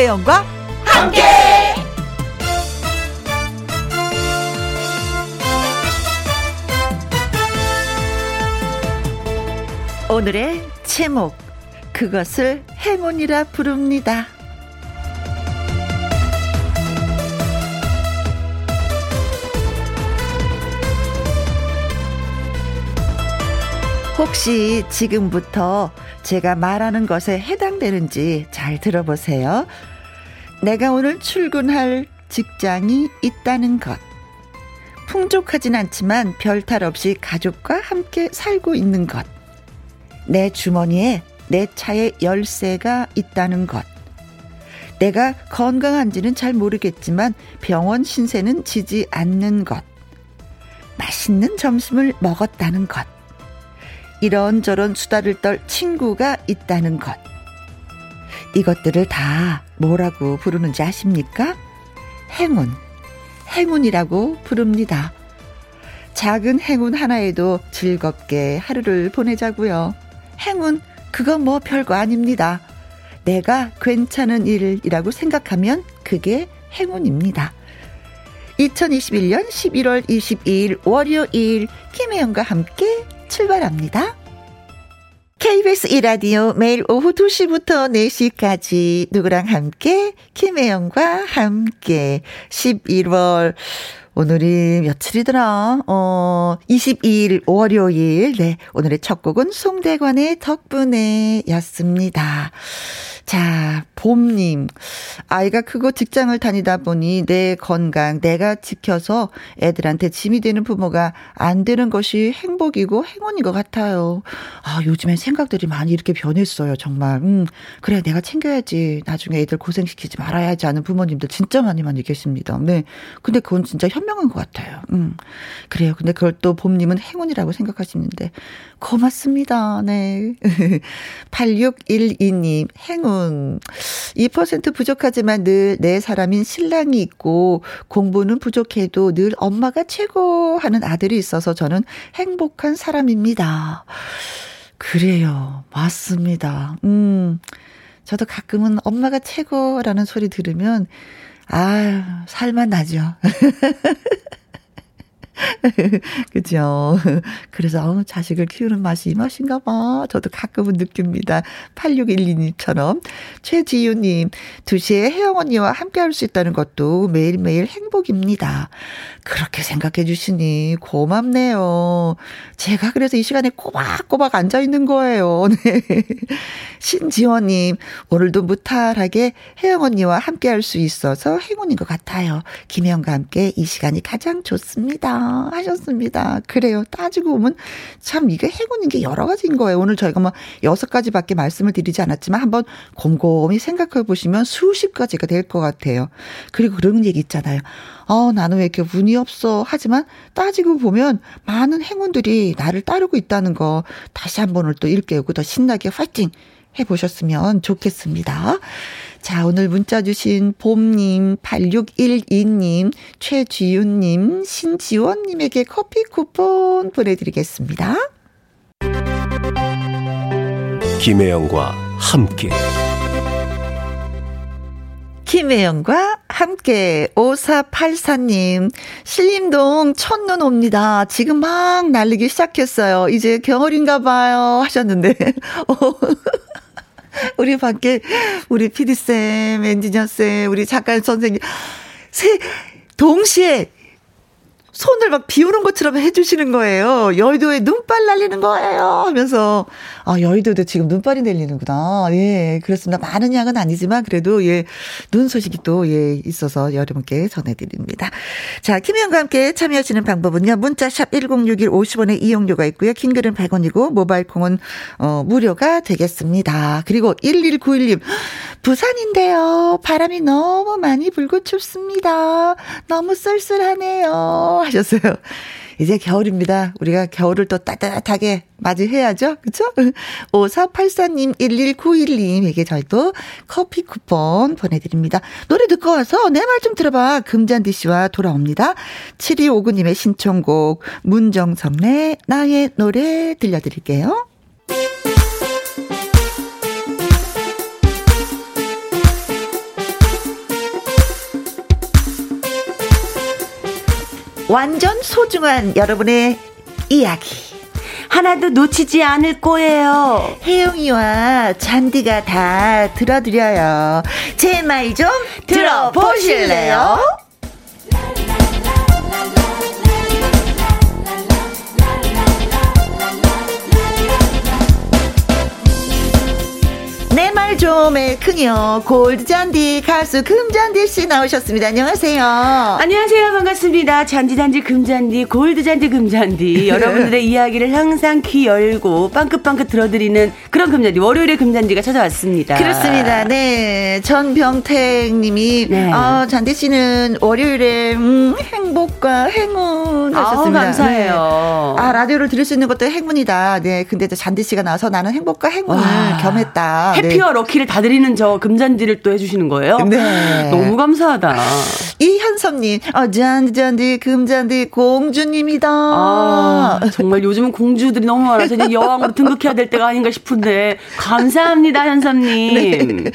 김혜영과 함께. 오늘의 제목 그것을 행운이라 부릅니다. 혹시 지금부터 제가 말하는 것에 해당되는지 잘 들어보세요. 내가 오늘 출근할 직장이 있다는 것. 풍족하진 않지만 별 탈 없이 가족과 함께 살고 있는 것. 내 주머니에 내 차에 열쇠가 있다는 것. 내가 건강한지는 잘 모르겠지만 병원 신세는 지지 않는 것. 맛있는 점심을 먹었다는 것. 이런저런 수다를 떨 친구가 있다는 것. 이것들을 다 뭐라고 부르는지 아십니까? 행운. 행운이라고 부릅니다. 작은 행운 하나에도 즐겁게 하루를 보내자고요. 행운, 그건 뭐 별거 아닙니다. 내가 괜찮은 일이라고 생각하면 그게 행운입니다. 2021년 11월 22일 월요일 김혜영과 함께 출발합니다. KBS 이라디오 매일 오후 2시부터 4시까지 누구랑 함께? 김혜영과 함께. 11월 오늘이 며칠이더라? 어, 22일 월요일. 네. 오늘의 첫 곡은 송대관의 덕분에 였습니다. 자, 봄님. 아이가 크고 직장을 다니다 보니 내 건강 내가 지켜서 애들한테 짐이 되는 부모가 안 되는 것이 행복이고 행운인 것 같아요. 아, 요즘엔 생각들이 많이 이렇게 변했어요. 정말. 음, 그래, 내가 챙겨야지. 나중에 애들 고생시키지 말아야지 하는 부모님들 진짜 많이 많이 계십니다. 네. 근데 그건 진짜 현명 한 것 같아요. 음, 그래요. 근데 그걸 또 봄님은 행운이라고 생각하시는데 고맙습니다. 네. 8612님, 행운. 2% 부족하지만 늘 내 사람인 신랑이 있고 공부는 부족해도 늘 엄마가 최고 하는 아들이 있어서 저는 행복한 사람입니다. 그래요. 맞습니다. 음. 저도 가끔은 엄마가 최고라는 소리 들으면, 아 살만 나죠. 그죠. 그래서, 어, 자식을 키우는 맛이 이 맛인가 봐. 저도 가끔은 느낍니다. 8612님처럼. 최지유님, 2시에 혜영 언니와 함께 할 수 있다는 것도 매일매일 행복입니다. 그렇게 생각해 주시니 고맙네요. 제가 그래서 이 시간에 꼬박꼬박 앉아 있는 거예요. 네. 신지원님, 오늘도 무탈하게 혜영 언니와 함께 할 수 있어서 행운인 것 같아요. 김혜영과 함께 이 시간이 가장 좋습니다. 하셨습니다. 그래요. 따지고 보면 참 이게 행운인 게 여러 가지인 거예요. 오늘 저희가 뭐 여섯 가지밖에 말씀을 드리지 않았지만 한번 곰곰이 생각해 보시면 수십 가지가 될 것 같아요. 그리고 그런 얘기 있잖아요. 어, 나는 왜 이렇게 운이 없어. 하지만 따지고 보면 많은 행운들이 나를 따르고 있다는 거 다시 한 번을 또 일깨우고 더 신나게 화이팅 해보셨으면 좋겠습니다. 자, 오늘 문자 주신 봄님, 8612님, 최지윤님, 신지원님에게 커피 쿠폰 보내드리겠습니다. 김혜영과 함께. 김혜영과 함께 5484님 신림동 첫눈 옵니다. 지금 막 날리기 시작했어요. 이제 겨울인가 봐요 하셨는데 어, 우리 밖에 우리 PD쌤, 엔지니어쌤, 우리 작가 선생님. 세 동시에 손을 막 비우는 것처럼 해주시는 거예요. 여의도에 눈발 날리는 거예요. 하면서, 아, 여의도도 지금 눈발이 내리는구나. 예, 그렇습니다. 많은 양은 아니지만 그래도 예, 눈 소식이 또 예, 있어서 여러분께 전해드립니다. 자, 김혜영과 함께 참여하시는 방법은요. 문자샵 1061 50원의 이용료가 있고요. 킹글은 100원이고 모바일 콩은 어, 무료가 되겠습니다. 그리고 1191님, 부산인데요. 바람이 너무 많이 불고 춥습니다. 너무 쓸쓸하네요. 하셨어요. 이제 겨울입니다. 우리가 겨울을 또 따뜻하게 맞이해야죠. 그쵸? 5484님, 1191님에게 저희도 커피 쿠폰 보내드립니다. 노래 듣고 와서 내 말 좀 들어봐. 금잔디 씨와 돌아옵니다. 7259님의 신청곡, 문정섭의 나의 노래 들려드릴게요. 완전 소중한 여러분의 이야기. 하나도 놓치지 않을 거예요. 혜영이와 잔디가 다 들어드려요. 제 말 좀 들어보실래요? 큰요 골드잔디 가수 금잔디 씨 나오셨습니다. 안녕하세요. 안녕하세요. 반갑습니다. 잔디잔디 금잔디 골드잔디 금잔디 여러분들의 이야기를 항상 귀 열고 빵긋빵긋 들어드리는 그런 금잔디 월요일에 금잔디가 찾아왔습니다. 그렇습니다. 네 전병택님이 네. 어, 잔디 씨는 월요일에 음, 행복과 행운 하셨습니다. 아 감사해요. 네. 아 라디오를 들을 수 있는 것도 행운이다. 네 근데 잔디 씨가 나와서 나는 행복과 행운을 와. 겸했다. 해피와 네. 럭키를 다 드리는 저 금잔디를 또 해주시는 거예요? 네. 너무 감사하다. 이현섭님, 어, 잔디, 잔디, 금잔디, 공주님이다. 아, 정말 요즘은 공주들이 너무 많아서 이제 여왕으로 등극해야 될 때가 아닌가 싶은데, 감사합니다, 현섭님. 네.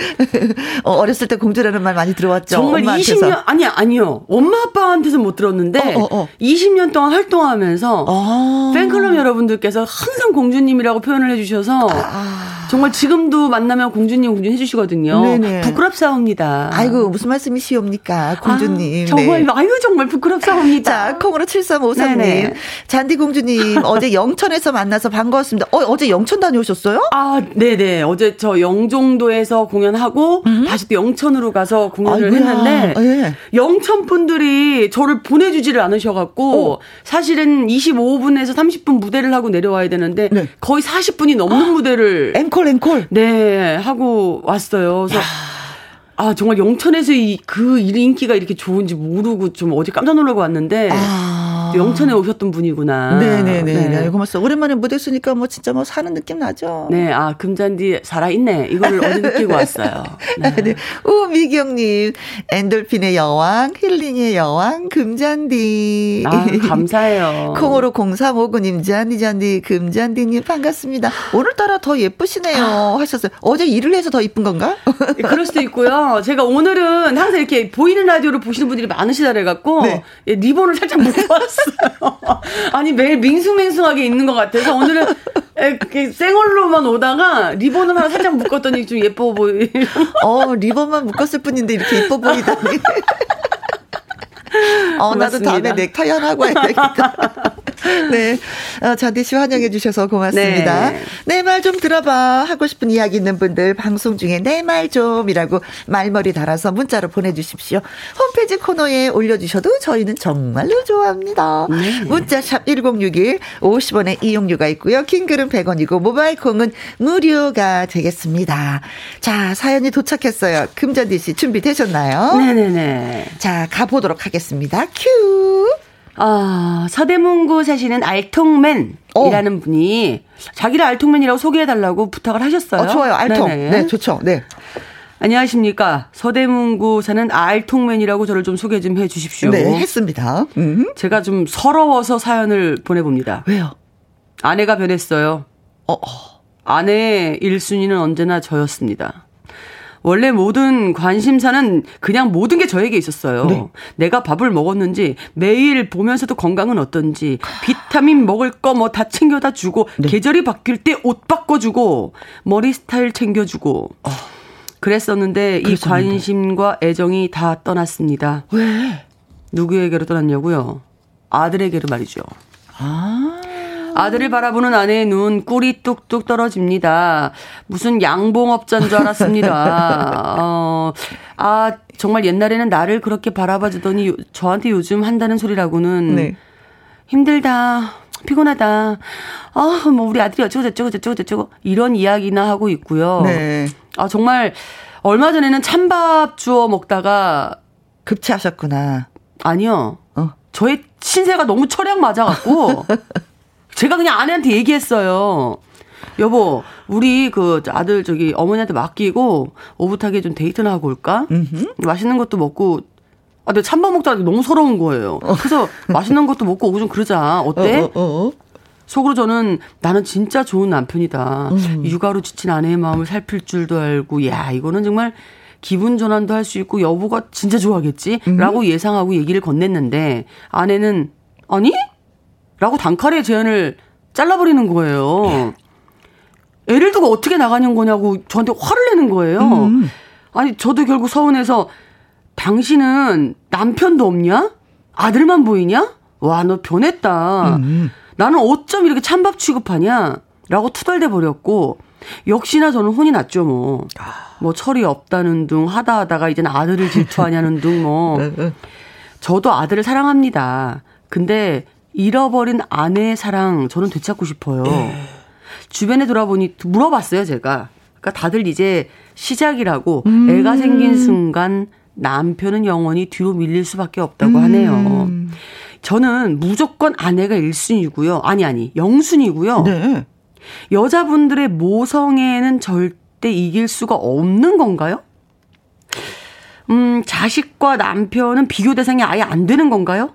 어, 어렸을 때 공주라는 말 많이 들어왔죠. 정말 엄마한테서. 20년, 아니, 아니요. 엄마, 아빠한테서 못 들었는데, 어, 어, 어. 20년 동안 활동하면서, 아. 팬클럽 여러분들께서 항상 공주님이라고 표현을 해주셔서, 아. 정말 지금도 만나면 공주 님, 공주 해주시거든요. 네네. 부끄럽사옵니다. 아이고, 무슨 말씀이시옵니까, 공주님. 아, 정말, 네. 아유, 정말 부끄럽사옵니다. 자, 콩으로 7353님. 잔디 공주님, 어제 영천에서 만나서 반가웠습니다. 어, 어제 영천 다녀오셨어요? 아, 네네. 어제 저 영종도에서 공연하고, 음? 다시 또 영천으로 가서 공연을 아이고야. 했는데, 네. 영천 분들이 저를 보내주지를 않으셔갖고, 어. 사실은 25분에서 30분 무대를 하고 내려와야 되는데, 네. 거의 40분이 넘는 아, 무대를. 앵콜, 앵콜. 네, 하고 왔어요. 그래서, 아, 정말 영천에서 이, 그 인기가 이렇게 좋은지 모르고 좀 어제 깜짝 놀라고 왔는데. 아. 영천에 오셨던 분이구나. 네네네. 네. 네. 고맙습니다. 오랜만에 무대 쓰니까 뭐 진짜 뭐 사는 느낌 나죠. 네. 아, 금잔디 살아 있네. 이거를 어제 느끼고 왔어요. 네. 네. 우미경님, 엔돌핀의 여왕, 힐링의 여왕, 금잔디. 아, 감사해요. 콩으로 0359님, 잔디, 잔디, 금잔디님 반갑습니다. 오늘따라 더 예쁘시네요. 아. 하셨어요. 어제 일을 해서 더 이쁜 건가? 네, 그럴 수도 있고요. 제가 오늘은 항상 이렇게 보이는 라디오를 보시는 분들이 많으시다 그래갖고, 네. 예, 리본을 살짝 묶어왔어요. 아니 매일 밍숭맹숭하게 있는 것 같아서 오늘은 생얼로만 오다가 리본을 하나 살짝 묶었더니 좀 예뻐 보이. 어 리본만 묶었을 뿐인데 이렇게 예뻐 보이다니. 어, 나도 다음에 넥타이 하나 하고 와야겠다. 네. 어, 잔디 씨 환영해 주셔서 고맙습니다. 네. 내말 좀 들어봐. 하고 싶은 이야기 있는 분들 방송 중에 내 말 좀이라고 말머리 달아서 문자로 보내주십시오. 홈페이지 코너에 올려주셔도 저희는 정말로 좋아합니다. 네. 문자샵 1061 50원의 이용료가 있고요. 킹글은 100원이고 모바일 콩은 무료가 되겠습니다. 자, 사연이 도착했어요. 금잔디 씨 준비되셨나요? 네네네. 자, 가보도록 하겠습니다. 큐! 아, 서대문구 사시는 알통맨이라는 어. 분이 자기를 알통맨이라고 소개해달라고 부탁을 하셨어요. 어, 좋아요. 알통. 네네. 네, 좋죠. 네. 안녕하십니까. 서대문구 사는 알통맨이라고 저를 좀 소개 좀 해 주십시오. 네, 했습니다. 음. 제가 좀 서러워서 사연을 보내봅니다. 왜요? 아내가 변했어요. 어. 아내의 1순위는 언제나 저였습니다. 원래 모든 관심사는 그냥 모든 게 저에게 있었어요. 네. 내가 밥을 먹었는지 매일 보면서도 건강은 어떤지 비타민 먹을 거 뭐 다 챙겨다 주고 네. 계절이 바뀔 때 옷 바꿔주고 머리 스타일 챙겨주고 어. 그랬었는데 그랬었는데. 이 관심과 애정이 다 떠났습니다. 왜? 누구에게로 떠났냐고요? 아들에게로 말이죠. 아. 아들을 바라보는 아내의 눈 꿀이 뚝뚝 떨어집니다. 무슨 양봉업자인 줄 알았습니다. 어, 아, 정말 옛날에는 나를 그렇게 바라봐 주더니 저한테 요즘 한다는 소리라고는 네. 힘들다. 피곤하다. 아, 뭐 우리 아들이 어쩌고 저쩌고 저쩌고 저쩌고 이런 이야기나 하고 있고요. 네. 아, 정말 얼마 전에는 찬밥 주워 먹다가 급체하셨구나. 아니요. 어. 저의 신세가 너무 철양 맞아갖고 제가 그냥 아내한테 얘기했어요. 여보, 우리 그 아들 저기 어머니한테 맡기고 오붓하게 좀 데이트나 하고 올까? 음흠. 맛있는 것도 먹고 아, 근데 찬밥 먹다가 너무 서러운 거예요. 어. 그래서 맛있는 것도 먹고 오고 좀 그러자. 어때? 어, 어, 어, 어. 속으로 저는 나는 진짜 좋은 남편이다. 음. 육아로 지친 아내의 마음을 살필 줄도 알고, 야, 이거는 정말 기분 전환도 할 수 있고 여보가 진짜 좋아하겠지? 음. 라고 예상하고 얘기를 건넸는데 아내는 아니? 라고 단칼에 제안을 잘라버리는 거예요. 애를 두고 어떻게 나가는 거냐고 저한테 화를 내는 거예요. 음. 아니, 저도 결국 서운해서 당신은 남편도 없냐? 아들만 보이냐? 와, 너 변했다. 음. 나는 어쩜 이렇게 찬밥 취급하냐? 라고 투덜대 버렸고, 역시나 저는 혼이 났죠, 뭐. 뭐, 철이 없다는 둥, 하다 하다가 이제는 아들을 질투하냐는 둥, 뭐. 네, 네. 저도 아들을 사랑합니다. 근데 잃어버린 아내의 사랑 저는 되찾고 싶어요. 네. 주변에 돌아보니 물어봤어요, 제가. 그러니까 다들 이제 시작이라고 음. 애가 생긴 순간 남편은 영원히 뒤로 밀릴 수밖에 없다고 하네요. 음. 저는 무조건 아내가 1순위고요. 아니 아니, 0순위고요. 네. 여자분들의 모성애는 절대 이길 수가 없는 건가요? 음, 자식과 남편은 비교 대상이 아예 안 되는 건가요?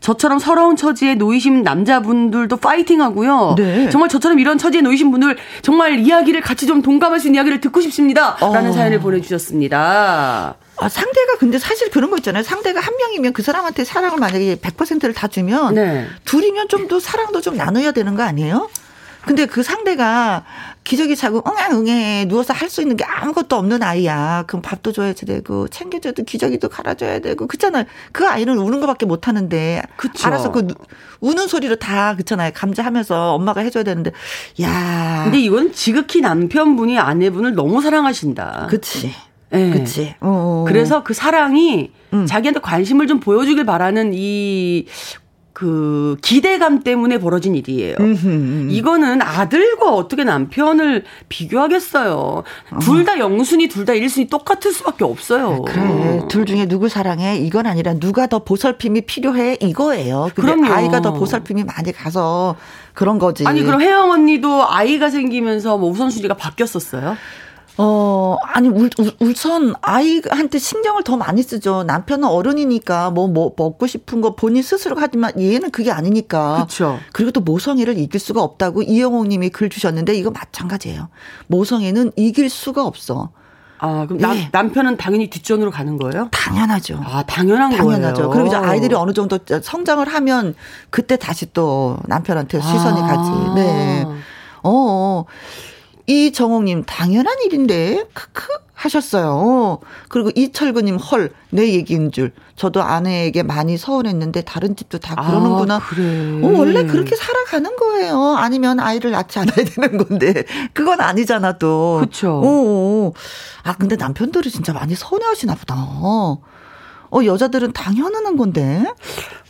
저처럼 서러운 처지에 놓이신 남자분들도 파이팅 하고요. 네. 정말 저처럼 이런 처지에 놓이신 분들 정말 이야기를 같이 좀 동감할 수 있는 이야기를 듣고 싶습니다. 어. 라는 사연을 보내주셨습니다. 아, 상대가 근데 사실 그런 거 있잖아요. 상대가 한 명이면 그 사람한테 사랑을 만약에 100%를 다 주면 네. 둘이면 좀 더 사랑도 좀 나눠야 되는 거 아니에요? 근데 그 상대가 기저귀 차고 응앙응해 누워서 할 수 있는 게 아무것도 없는 아이야. 그럼 밥도 줘야 되고 챙겨줘도 기저귀도 갈아줘야 되고 그렇잖아요. 그 아이는 우는 것밖에 못 하는데 그쵸. 알아서 그 우는 소리로 다 그렇잖아요. 감자하면서 엄마가 해줘야 되는데 야. 근데 이건 지극히 남편분이 아내분을 너무 사랑하신다. 그치. 네. 그치. 어 그래서 그 사랑이 음. 자기한테 관심을 좀 보여주길 바라는 이 그 기대감 때문에 벌어진 일이에요. 이거는 아들과 어떻게 남편을 비교하겠어요. 둘 다 영순이, 둘 다 일순이 똑같을 수밖에 없어요. 그래. 둘 중에 누구 사랑해? 이건 아니라 누가 더 보살핌이 필요해? 이거예요. 그럼 아이가 더 보살핌이 많이 가서 그런 거지. 아니, 그럼 혜영 언니도 아이가 생기면서 뭐 우선순위가 바뀌었었어요? 어, 아니, 울, 울, 선 아이한테 신경을 더 많이 쓰죠. 남편은 어른이니까 뭐, 뭐, 먹고 싶은 거 본인 스스로 하지만 얘는 그게 아니니까. 그죠 그리고 또 모성애를 이길 수가 없다고 이영옥 님이 글 주셨는데 이거 마찬가지예요. 모성애는 이길 수가 없어. 아, 그럼 남, 예. 남편은 당연히 뒷전으로 가는 거예요? 당연하죠. 아, 당연한 당연하죠. 거예요. 그리고 이제 아이들이 어느 정도 성장을 하면 그때 다시 또 남편한테 시선이 아. 가지. 네. 어. 어. 이정옥님, 당연한 일인데, 크크, 하셨어요. 그리고 이철구님, 헐, 내 얘기인 줄. 저도 아내에게 많이 서운했는데, 다른 집도 다 그러는구나. 아, 그래. 어, 원래 그렇게 살아가는 거예요. 아니면 아이를 낳지 않아야 되는 건데. 그건 아니잖아, 또. 어, 아, 근데 남편들이 진짜 많이 서운해 하시나 보다. 어, 여자들은 당연한 건데.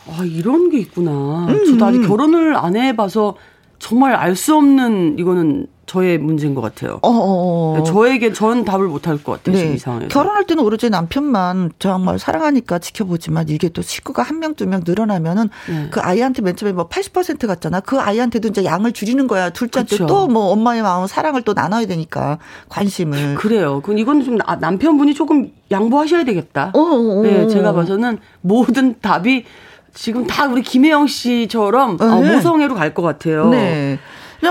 아, 이런 게 있구나. 음, 저도 아직 음. 결혼을 안 해봐서 정말 알 수 없는 이거는 저의 문제인 것 같아요. 어, 어, 어. 저에게 전 답을 못 할 것 같아요. 네. 이 상황에서. 결혼할 때는 오로지 남편만 정말 사랑하니까 지켜보지만 이게 또 식구가 한 명, 두 명 늘어나면은 네. 그 아이한테 맨 처음에 뭐 80% 같잖아. 그 아이한테도 이제 양을 줄이는 거야. 둘째한테 또 뭐 엄마의 마음, 사랑을 또 나눠야 되니까 관심을. 그래요. 그럼 이건 좀 남편분이 조금 양보하셔야 되겠다. 어, 어, 어. 네, 제가 봐서는 모든 답이 지금 다 우리 김혜영 씨처럼 네. 어, 모성애로 갈 것 같아요. 네.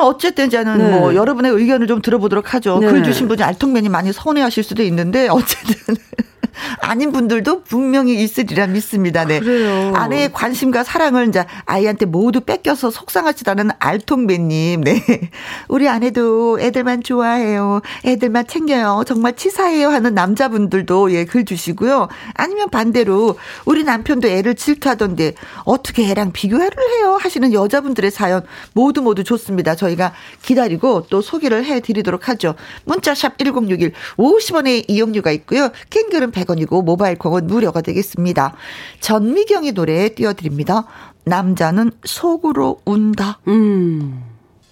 어쨌든 저는 네. 뭐 여러분의 의견을 좀 들어보도록 하죠. 네. 글 주신 분이 알통맨이 많이 서운해하실 수도 있는데 어쨌든 아닌 분들도 분명히 있으리라 믿습니다. 네. 그래요. 아내의 관심과 사랑을 이제 아이한테 모두 뺏겨서 속상하시다는 알통배님. 네. 우리 아내도 애들만 좋아해요. 애들만 챙겨요. 정말 치사해요 하는 남자분들도 예, 글 주시고요. 아니면 반대로 우리 남편도 애를 질투하던데 어떻게 애랑 비교를 해요 하시는 여자분들의 사연 모두 모두 좋습니다. 저희가 기다리고 또 소개를 해 드리도록 하죠. 문자샵 1061 50원의 이용료가 있고요. 킹 글은 100원이고 모바일 콩은 무료가 되겠습니다. 전미경의 노래 띄워드립니다. 남자는 속으로 운다. 음.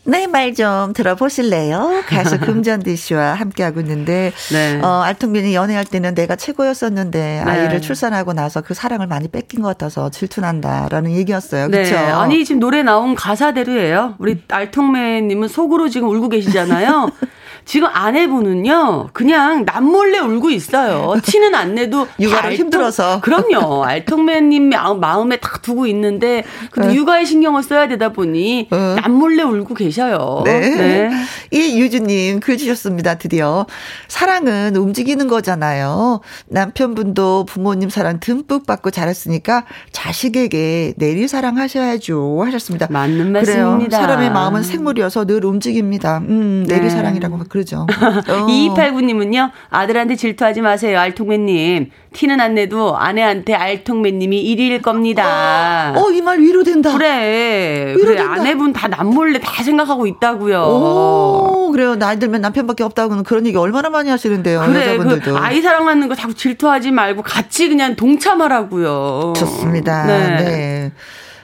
네, 말 좀 들어보실래요? 가수 금전디 씨와 함께하고 있는데, 네. 어, 알통민이 연애할 때는 내가 최고였었는데, 네. 아이를 출산하고 나서 그 사랑을 많이 뺏긴 것 같아서 질투난다라는 얘기였어요. 그쵸? 네. 아니, 지금 노래 나온 가사대로예요. 우리 알통맨님은 속으로 지금 울고 계시잖아요. 지금 아내분은요, 그냥 남몰래 울고 있어요. 티는 안 내도. 육아를 알통, 힘들어서. 그럼요. 알통맨님 마음에 딱 두고 있는데, 근데 네. 육아에 신경을 써야 되다 보니, 어. 남몰래 울고 계셔요. 네. 네. 이 유주님 글 주셨습니다. 드디어. 사랑은 움직이는 거잖아요. 남편분도 부모님 사랑 듬뿍 받고 자랐으니까 자식에게 내리 사랑하셔야죠. 하셨습니다. 맞는 말씀입니다. 그래요. 사람의 마음은 생물이어서 늘 움직입니다. 음, 내리 네. 사랑이라고 그러죠. 어. 2289님은요, 아들한테 질투하지 마세요. 알통맨님. 티는 안 내도 아내한테 알통맨님이 1위일 겁니다. 어, 이 말 위로된다. 그래. 위로된다. 그래. 아내분 다 남몰래 다 생각하고 있다고요. 오, 그래요. 나이 들면 남편밖에 없다고는 그런 얘기 얼마나 많이 하시는데요. 그래. 그 여자분들도. 그 아이 사랑하는 거 자꾸 질투하지 말고 같이 그냥 동참하라고요. 좋습니다. 네. 네.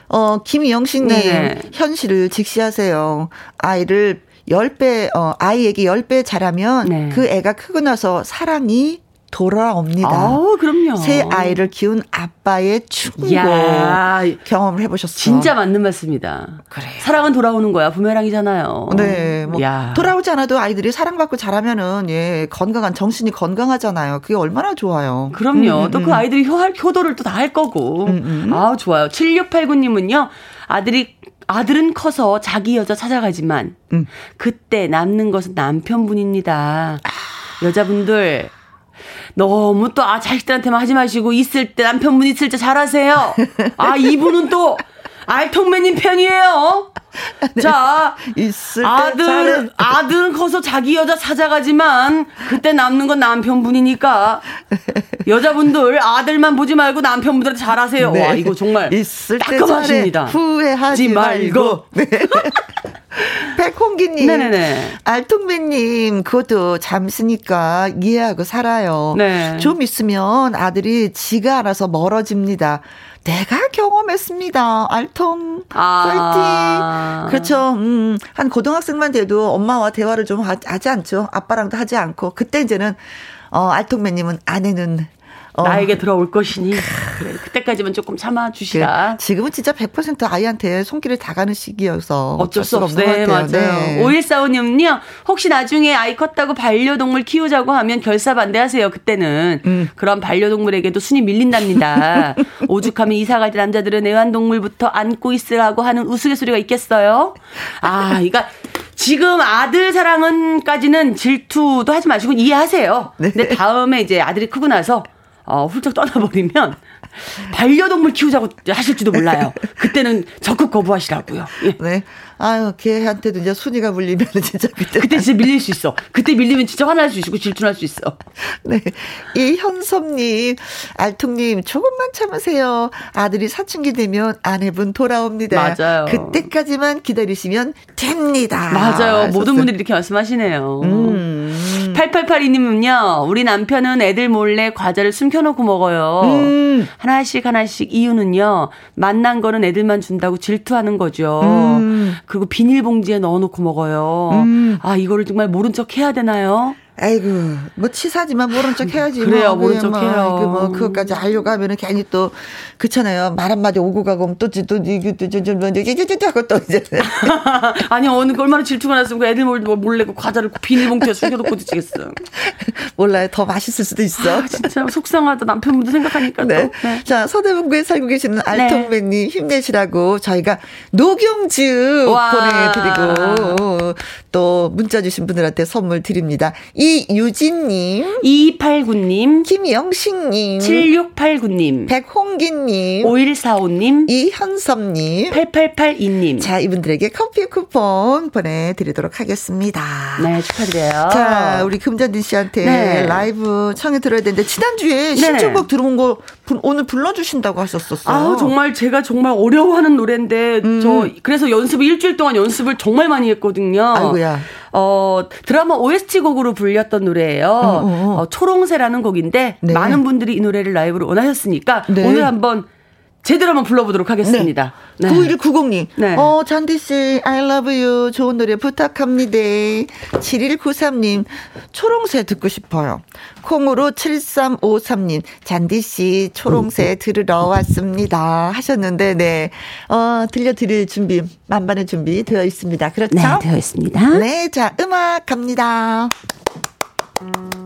어, 김영신님, 현실을 직시하세요. 아이를 10배, 어, 아이에게 10배 잘하면 네. 그 애가 크고 나서 사랑이 돌아옵니다. 아, 그럼요. 새 아이를 키운 아빠의 충고 경험을 해보셨어요. 진짜 맞는 말씀입니다. 그래 사랑은 돌아오는 거야. 부메랑이잖아요. 네, 뭐 야. 돌아오지 않아도 아이들이 사랑받고 자라면은 예 건강한 정신이 건강하잖아요. 그게 얼마나 좋아요. 그럼요. 음, 또그 음. 아이들이 효, 효도를 또 다 할 거고. 음, 음. 아 좋아요. 7689님은요. 아들이 아들은 커서 자기 여자 찾아가지만 음. 그때 남는 것은 남편분입니다. 아. 여자분들 너무 또, 아, 자식들한테만 하지 마시고, 있을 때, 남편분 있을 때 잘하세요. 아, 이분은 또, 알통맨님 편이에요. 네. 자, 아들, 아들은 커서 자기 여자 찾아가지만, 그때 남는 건 남편분이니까, 여자분들 아들만 보지 말고 남편분들 잘하세요. 네. 와, 이거 정말 있을 따끔하십니다. 후회하지 말고. 네. 백홍기님, 네네네. 알통배님, 그것도 잠시니까 이해하고 살아요. 네. 좀 있으면 아들이 지가 알아서 멀어집니다. 내가 경험했습니다. 알통, 아. 파이팅. 그렇죠. 음, 한 고등학생만 돼도 엄마와 대화를 좀 하지 않죠. 아빠랑도 하지 않고. 그때 이제는, 어, 알통매님은 아내는 어. 나에게 들어올 것이니 그래, 그때까지만 조금 참아 주시라. 그 지금은 진짜 100% 아이한테 손길을 다 가는 시기여서 어쩔 수 없는 네, 것 같아요. 맞아요. 네. 5145님은요. 혹시 나중에 아이 컸다고 반려동물 키우자고 하면 결사 반대하세요. 그때는 음. 그런 반려동물에게도 순위 밀린답니다. 오죽하면 이사 갈 때 남자들은 애완동물부터 안고 있으라고 하는 우스갯소리가 있겠어요. 아, 이거 지금 아들 사랑은까지는 질투도 하지 마시고 이해하세요. 네. 근데 다음에 이제 아들이 크고 나서 어, 훌쩍 떠나버리면 반려동물 키우자고 하실지도 몰라요. 그때는 적극 거부하시라고요. 예. 네. 아유, 걔한테도 이제 순위가 물리면 진짜 그때. 그때 진짜 밀릴 수 있어. 그때 밀리면 진짜 화날 수 있고 질투날 수 있어. 네. 이 현섭님, 알통님, 조금만 참으세요. 아들이 사춘기 되면 아내분 돌아옵니다. 맞아요. 그때까지만 기다리시면 됩니다. 맞아요. 모든 분들이 이렇게 말씀하시네요. 음. 8882님은요, 우리 남편은 애들 몰래 과자를 숨겨놓고 먹어요. 음. 하나씩 하나씩 이유는요, 만난 거는 애들만 준다고 질투하는 거죠. 음. 그리고 비닐봉지에 넣어놓고 먹어요. 음. 아, 이거를 정말 모른 척 해야 되나요? 아이고, 뭐 치사지만 모른 척 해야지. 그래요, 뭐. 모른 척 뭐, 해요. 그 뭐, 그것까지 하려고 하면은 괜히 또, 그렇잖아요. 말 한마디 오고 가고, 또, 또, 또, 이게 또, 좀, 좀, 하고 또 이제. 아니, 어느, 얼마나 질투가 났으면 그 애들 몰래, 몰래 그 과자를 비닐봉투에 숨겨놓고 드시겠어. 몰라요. 더 맛있을 수도 있어. 아, 진짜 속상하다. 남편분도 생각하니까. 네. 네. 자, 서대문구에 살고 계시는 알통배님 네. 힘내시라고 저희가 녹용즙 보내드리고, 또 문자 주신 분들한테 선물 드립니다. 이유진님, 2289님, 김영식님, 7689님, 백홍기님, 5145님, 이현섭님, 8882님. 자, 이분들에게 커피 쿠폰 보내드리도록 하겠습니다. 네, 축하드려요. 자, 우리 금잔디 씨한테 네. 라이브 청해 들어야 되는데, 지난주에 신청곡 들어온 거 오늘 불러주신다고 하셨었어요. 아, 정말 제가 정말 어려워하는 노래인데, 음. 저, 그래서 연습을 일주일 동안 연습을 정말 많이 했거든요. 아이고야. 어, 드라마 OST 곡으로 불 렸던 노래예요. 어, 어, 어. 어 초롱새라는 곡인데, 네. 많은 분들이 이 노래를 라이브로 원하셨으니까, 네. 오늘 한번 제대로 한번 불러보도록 하겠습니다. 네. 네. 9190님. 네. 어, 잔디씨, I love you. 좋은 노래 부탁합니다. 7193님, 초롱새 듣고 싶어요. 콩으로 7353님, 잔디씨, 초롱새 들으러 왔습니다. 하셨는데, 네. 어, 들려드릴 준비, 만반의 준비 되어 있습니다. 그렇죠? 네, 되어 있습니다. 네, 자, 음악 갑니다. 젖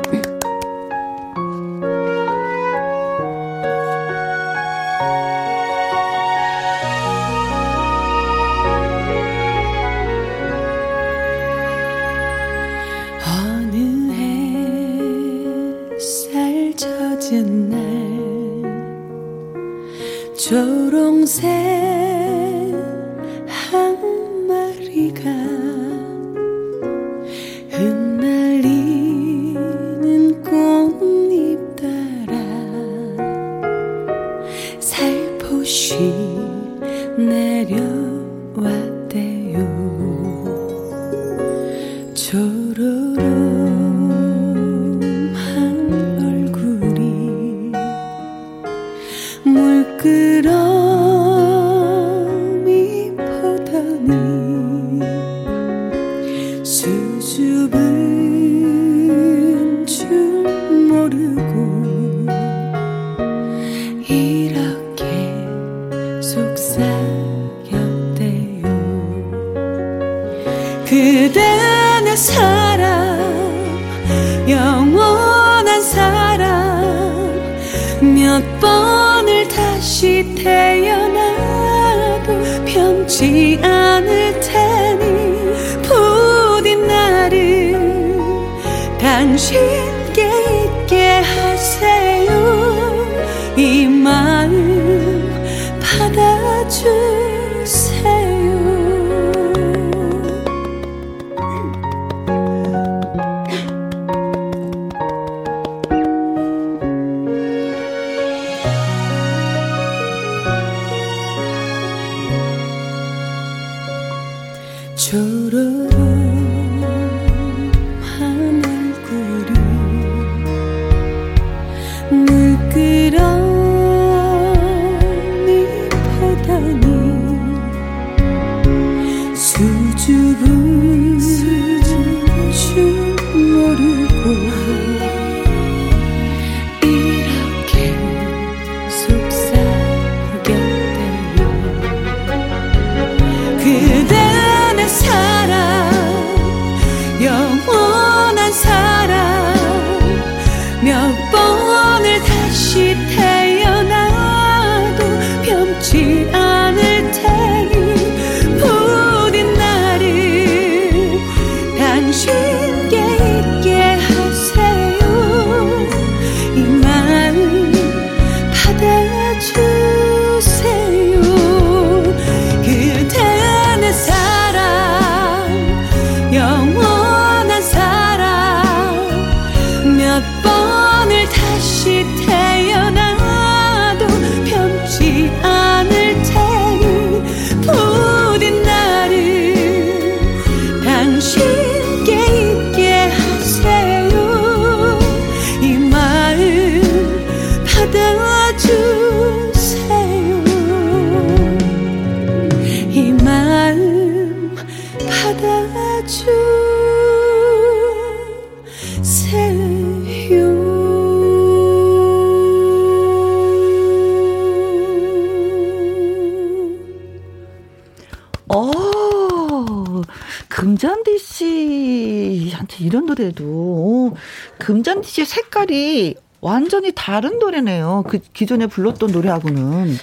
노래도 금잔디 씨의 색깔이 완전히 다른 노래네요. 그 기존에 불렀던 노래하고는.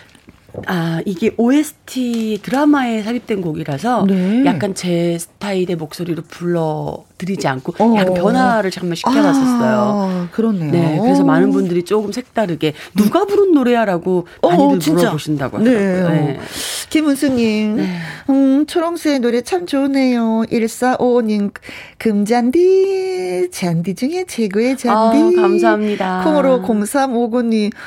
아, 이게 OST 드라마에 삽입된 곡이라서 네. 약간 제 스타일의 목소리로 불러 드리지 않고 어. 약간 변화를 잠깐 시켜봤었어요. 아, 그렇네요. 네, 그래서 많은 분들이 조금 색다르게 누가 부른 노래야라고 어, 많이들 어, 물어보신다고 하더라고요. 네. 네. 김은수님, 네. 음, 초롱스의 노래 참 좋네요. 1455님, 금잔디, 잔디 중에 최고의 잔디. 아, 감사합니다. 콩으로 0359님, 크,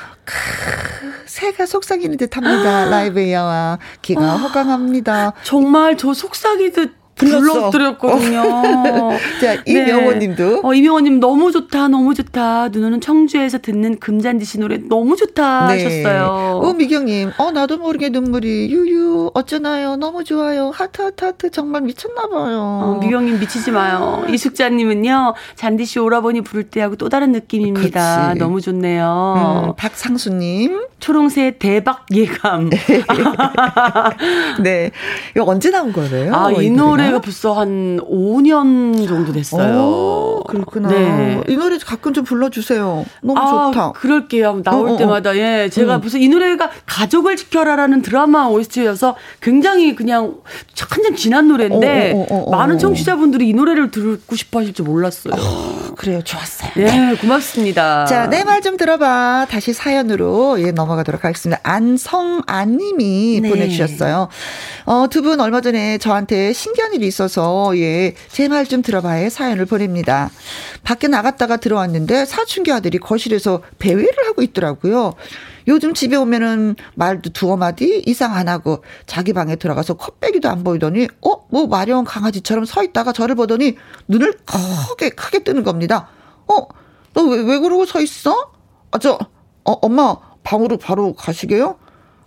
새가 속삭이는 듯 합니다. 라이브에 와 귀가 아, 호강합니다. 정말 저 속삭이듯 불러드렸거든요. 자, 이명호 님도. 네. 어, 이명호 님 너무 좋다, 너무 좋다. 누누는 청주에서 듣는 금잔디 씨 노래 너무 좋다 네. 하셨어요. 어, 미경님, 어, 나도 모르게 눈물이 유유, 어쩌나요? 너무 좋아요. 하트, 하트, 하트. 정말 미쳤나봐요. 어, 미경님 미치지 마요. 이숙자님은요, 잔디 씨 오라버니 부를 때하고 또 다른 느낌입니다. 그치. 너무 좋네요. 음, 박상수님. 초롱새 대박 예감. 네. 이거 언제 나온 거예요? 아, 이 노래 노래가 벌써 한 5년 정도 됐어요. 오, 그렇구나. 네. 이 노래 가끔 좀 불러주세요. 너무 아, 좋다. 그럴게요. 나올 어, 어, 어. 때마다. 예. 제가 음. 벌써 이 노래가 가족을 지켜라라는 드라마 OST여서 굉장히 그냥 한참 지난 노래인데 어, 어, 어, 많은 청취자분들이 이 노래를 듣고 싶어 하실 줄 몰랐어요. 그래요. 좋았어요. 네. 고맙습니다. 자, 내 말 좀 들어봐. 다시 사연으로 예, 넘어가도록 하겠습니다. 안성안 님이 네. 보내주셨어요. 어, 두 분 얼마 전에 저한테 신기한 일이 있어서 예, 제 말 좀 들어봐의 사연을 보냅니다. 밖에 나갔다가 들어왔는데 사춘기 아들이 거실에서 배회를 하고 있더라고요. 요즘 집에 오면은 말도 두어 마디 이상 안 하고 자기 방에 들어가서 컵배기도 안 보이더니 어? 뭐 마려운 강아지처럼 서 있다가 저를 보더니 눈을 크게 크게 뜨는 겁니다. 어? 너 왜 왜 그러고 서 있어? 아, 저 어, 엄마 방으로 바로 가시게요?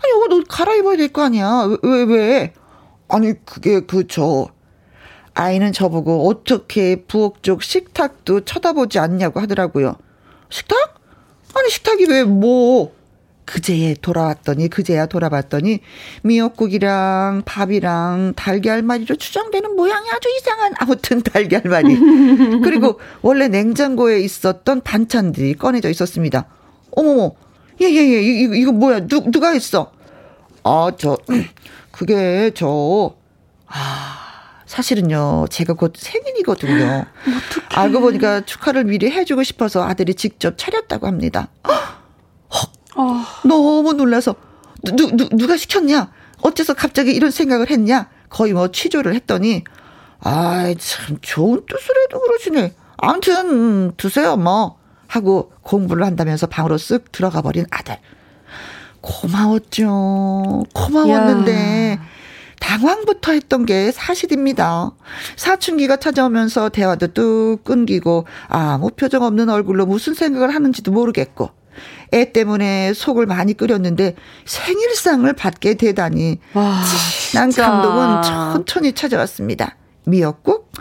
아니, 이거 너 갈아입어야 될 거 아니야. 왜, 왜, 왜? 아니, 그게 그, 저, 아이는 저보고 어떻게 부엌 쪽 식탁도 쳐다보지 않냐고 하더라고요. 식탁? 아니, 식탁이 왜 뭐, 그제에 돌아왔더니, 그제야 돌아봤더니, 미역국이랑 밥이랑 달걀말이로 추정되는 모양이 아주 이상한, 아무튼 달걀말이. 그리고 원래 냉장고에 있었던 반찬들이 꺼내져 있었습니다. 어머머, 예, 예, 예, 이거, 이거 뭐야, 누, 누가 했어? 아, 저, 그게, 저, 아, 사실은요, 제가 곧 생일이거든요. 어떡해. 알고 보니까 축하를 미리 해주고 싶어서 아들이 직접 차렸다고 합니다. 헉, 어. 너무 놀라서, 누, 누, 누가 시켰냐? 어째서 갑자기 이런 생각을 했냐? 거의 뭐 취조를 했더니, 아이, 참, 좋은 뜻을 해도 그러시네. 아무튼, 드세요, 뭐. 하고 공부를 한다면서 방으로 쓱 들어가 버린 아들. 고마웠죠. 고마웠는데, 야. 당황부터 했던 게 사실입니다. 사춘기가 찾아오면서 대화도 뚝 끊기고 아무 표정 없는 얼굴로 무슨 생각을 하는지도 모르겠고 애 때문에 속을 많이 끓였는데 생일상을 받게 되다니 와, 난 감동은 천천히 찾아왔습니다. 미역국?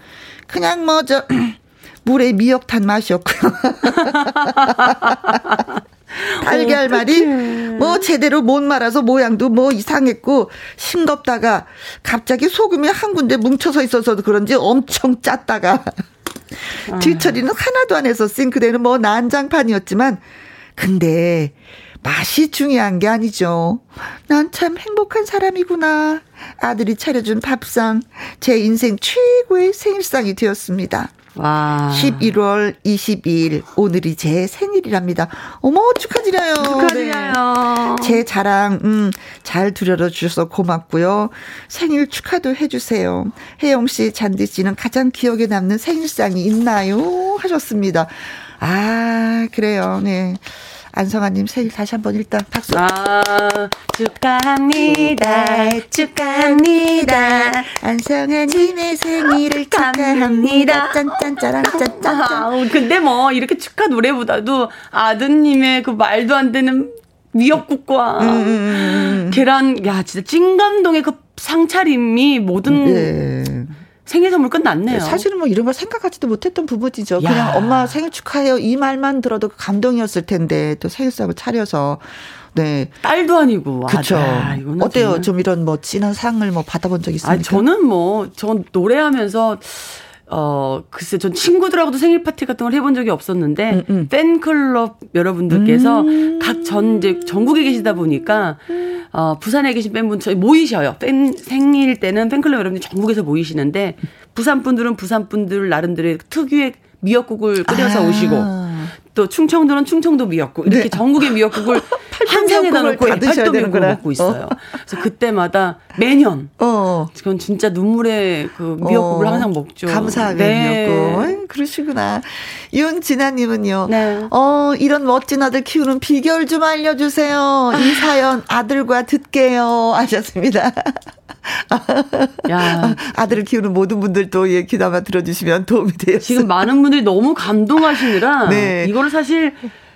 그냥 뭐저 물에 미역 탄 맛이었고요. 달걀말이 뭐 제대로 못 말아서 모양도 뭐 이상했고 싱겁다가 갑자기 소금이 한 군데 뭉쳐서 있어서 그런지 엄청 짰다가 아. 뒤처리는 하나도 안 해서 싱크대는 뭐 난장판이었지만 근데 맛이 중요한 게 아니죠. 난 참 행복한 사람이구나. 아들이 차려준 밥상, 제 인생 최고의 생일상이 되었습니다. 와. 11월 22일 오늘이 제 생일이랍니다. 어머 축하드려요. 축하드려요. 네. 제 자랑 음, 잘 들여다 주셔서 고맙고요. 생일 축하도 해주세요. 혜영 씨, 잔디 씨는 가장 기억에 남는 생일상이 있나요? 하셨습니다. 아 그래요. 네. 안성아님 생일 다시 한번 일단 박수. 아, 축하합니다. 축하합니다. 안성아님의 생일을 축하합니다. 짠짠짜란 짠짠. 아, 근데 뭐 이렇게 축하 노래보다도 아드님의 그 말도 안 되는 미역국과 음, 음, 음, 음. 계란, 야 진짜 찐감동의 그 상차림이 모든. 네. 생일 선물 끝났네요. 사실은 뭐 이런 걸 생각하지도 못했던 부분이죠. 야. 그냥 엄마 생일 축하해요 이 말만 들어도 감동이었을 텐데 또 생일상을 차려서 네 딸도 아니고 그렇죠. 어때요? 정말. 좀 이런 뭐 진한 상을 뭐 받아본 적 있습니까? 아 저는 뭐 전 노래하면서 어, 글쎄, 전 친구들하고도 생일 파티 같은 걸 해본 적이 없었는데, 음, 음. 팬클럽 여러분들께서 음. 각전 이제 전국에 계시다 보니까, 어, 부산에 계신 팬분 저희 모이셔요. 팬, 생일 때는 팬클럽 여러분들 전국에서 모이시는데, 부산 분들은 부산 분들 나름대로의 특유의 미역국을 끓여서 아. 오시고, 또 충청도는 충청도 미역국 이렇게 네. 전국의 미역국을 한 상에다 놓고 팔도 미역국을 되는구나. 먹고 있어요. 그래서 그때마다 매년 어. 그건 진짜 눈물의 그 미역국을 어, 항상 먹죠. 감사하게 네. 미역국. 그러시구나. 윤진아님은요. 네. 어, 이런 멋진 아들 키우는 비결 좀 알려주세요. 이 사연 아들과 듣게요. 하셨습니다. 야. 아들을 키우는 모든 분들도 예, 귀담아 들어주시면 도움이 돼요. 지금 많은 분들이 너무 감동하시느라 네. 이 거를 사실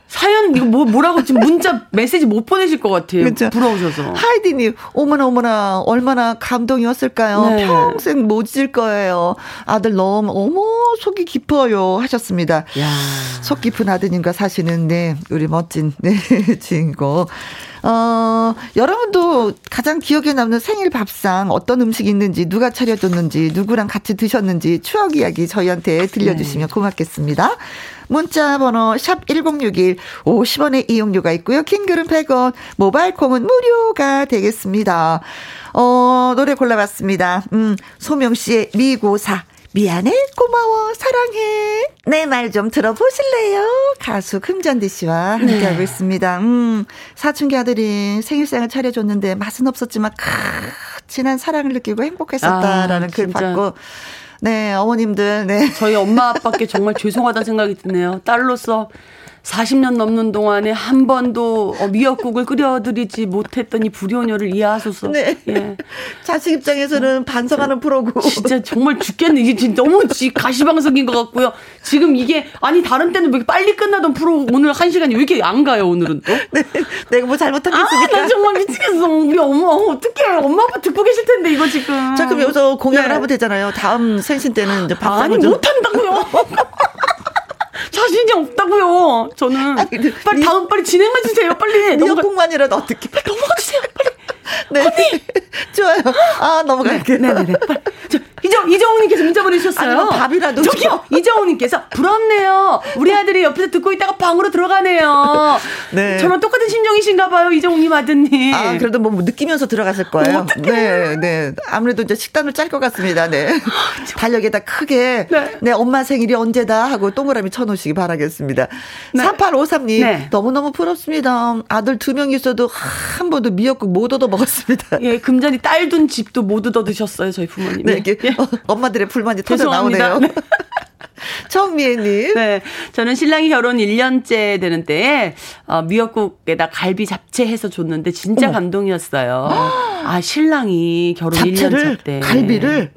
사연 이거 뭐 뭐라고 지금 문자 메시지 못 보내실 것 같아요. 그쵸. 부러우셔서. 하이디님, 어머나, 어머나, 얼마나 감동이었을까요? 네. 평생 못 잊을 거예요. 아들 너무, 어머, 속이 깊어요. 하셨습니다. 야. 속 깊은 아드님과 사시는, 네, 우리 멋진, 네, 주인공. 어, 여러분도 가장 기억에 남는 생일 밥상 어떤 음식이 있는지, 누가 차려줬는지, 누구랑 같이 드셨는지 추억 이야기 저희한테 들려주시면 고맙겠습니다. 문자 번호 샵 1061, 50원의 이용료가 있고요. 킹글은 100원, 모바일 콩은 무료가 되겠습니다. 어, 노래 골라봤습니다. 음, 소명 씨의 미고사. 미안해, 고마워, 사랑해. 내 말 좀 들어보실래요? 가수 금잔디 씨와 함께하고 있습니다. 음, 사춘기 아들이 생일상을 차려줬는데 맛은 없었지만, 크, 진한 사랑을 느끼고 행복했었다라는 아, 글. 받고, 네, 어머님들, 네. 저희 엄마 아빠께 정말 죄송하다는 생각이 드네요. 딸로서 40년 넘는 동안에 한 번도 어, 미역국을 끓여드리지 못했던 이 불효녀를 이해하소서. 네. 예. 자식 입장에서는 반성하는 프로고. 진짜 정말 죽겠네. 이게 진짜 너무 지- 가시방석인 것 같고요. 지금 이게 아니 다른 때는 왜 이렇게 빨리 끝나던 프로 오늘 한 시간이 왜 이렇게 안 가요 오늘은 또? 네, 내가 뭐 잘못한 게 아? 나 정말 미치겠어. 우리 엄마 어떡해. 엄마 아빠 듣고 계실 텐데 이거 지금. 자, 그럼 여기서 공약을 네. 하면 되잖아요. 다음 생신 때는 이제 밥상을 아니 좀. 못한다고요. 자신이 없다고요. 저는 근데 빨리 미- 다음 빨리 진행해 주세요. 빨리 미역국만이라도 어떻게. 넘어가 주세요. 빨리. 네. 좋아요. 아, 넘어갈게요. 네네네. 빨리. 저, 이정, 이정훈님께서 문자 보내주셨어요. 아니면 밥이라도 저기요, 이정훈님께서 부럽네요. 우리 아들이 옆에서 듣고 있다가 방으로 들어가네요. 네. 저랑 똑같은 심정이신가 봐요, 이정훈님 아드님. 아, 그래도 뭐 느끼면서 들어갔을 거예요. 네, 네. 아무래도 이제 식단을 짤 것 같습니다. 네. 달력에다 크게, 네. 네. 엄마 생일이 언제다 하고 동그라미 쳐놓으시기 바라겠습니다. 네. 4853님, 네. 너무너무 부럽습니다. 아들 두 명 있어도 한 번도 미역국 못 얻어 먹었습니다. 예, 금전이 딸 둔 집도 못 얻어 드셨어요, 저희 부모님이. 네, 이렇게 예. 어, 엄마들의 불만이 터져. 나오네요. 정미애님. 네. 저는 신랑이 결혼 1년째 되는 때에 어, 미역국에다 갈비 잡채 해서 줬는데 진짜 어머. 감동이었어요. 아, 신랑이 결혼 1년 잡채를, 차 때. 갈비를.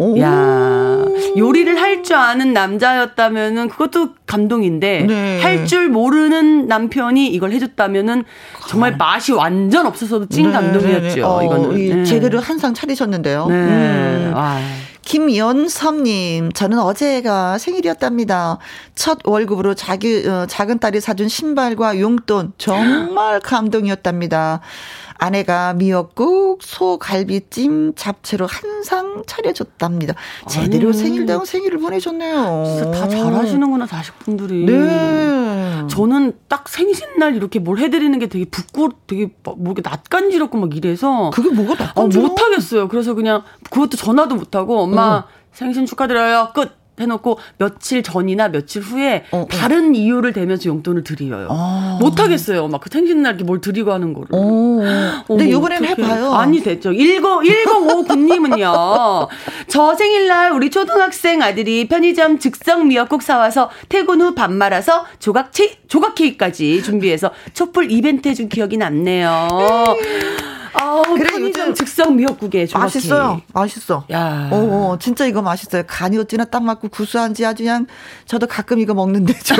오. 야 요리를 할 줄 아는 남자였다면은 그것도 감동인데 네. 할줄 모르는 남편이 이걸 해줬다면은 정말 맛이 완전 없어서도 찐 네, 감동이었죠. 네, 네. 어, 이거는 이 네. 제대로 한 상 차리셨는데요. 네. 음. 아. 김연섭님, 저는 어제가 생일이었답니다. 첫 월급으로 자기, 어, 작은 딸이 사준 신발과 용돈, 정말 감동이었답니다. 아내가 미역국, 소갈비찜, 잡채로 한상 차려줬답니다. 제대로 아니. 생일다운 생일을 보내줬네요. 진짜 다 잘하시는구나 자식분들이. 네. 저는 딱 생신날 이렇게 뭘 해드리는 게 되게 부끄, 되게 뭐 이렇게 낯간지럽고 막 이래서. 그게 뭐가 어, 낯간지러워? 못하겠어요. 그래서 그냥 그것도 전화도 못하고 엄마 어. 생신 축하드려요. 끝. 해놓고 며칠 전이나 며칠 후에 어, 어. 다른 이유를 대면서 용돈을 드려요. 아. 못하겠어요. 막 그 생신날 이렇게 뭘 드리고 하는 거를. 오. 근데 어머, 요번엔. 해봐요. 아니, 됐죠. 10, 1059님은요. 저 생일날 우리 초등학생 아들이 편의점 즉석 미역국 사와서 퇴근 후 밥 말아서 조각, 체, 조각 케이크까지 준비해서 촛불 이벤트 해준 기억이 남네요. 아우, 그래, 편의점 요즘 즉석 미역국에 조각 맛있어요. 맛있어. 야. 어, 어, 진짜 이거 맛있어요. 간이 어찌나 딱 맞고 구수한지 아주 그냥 저도 가끔 이거 먹는데 저.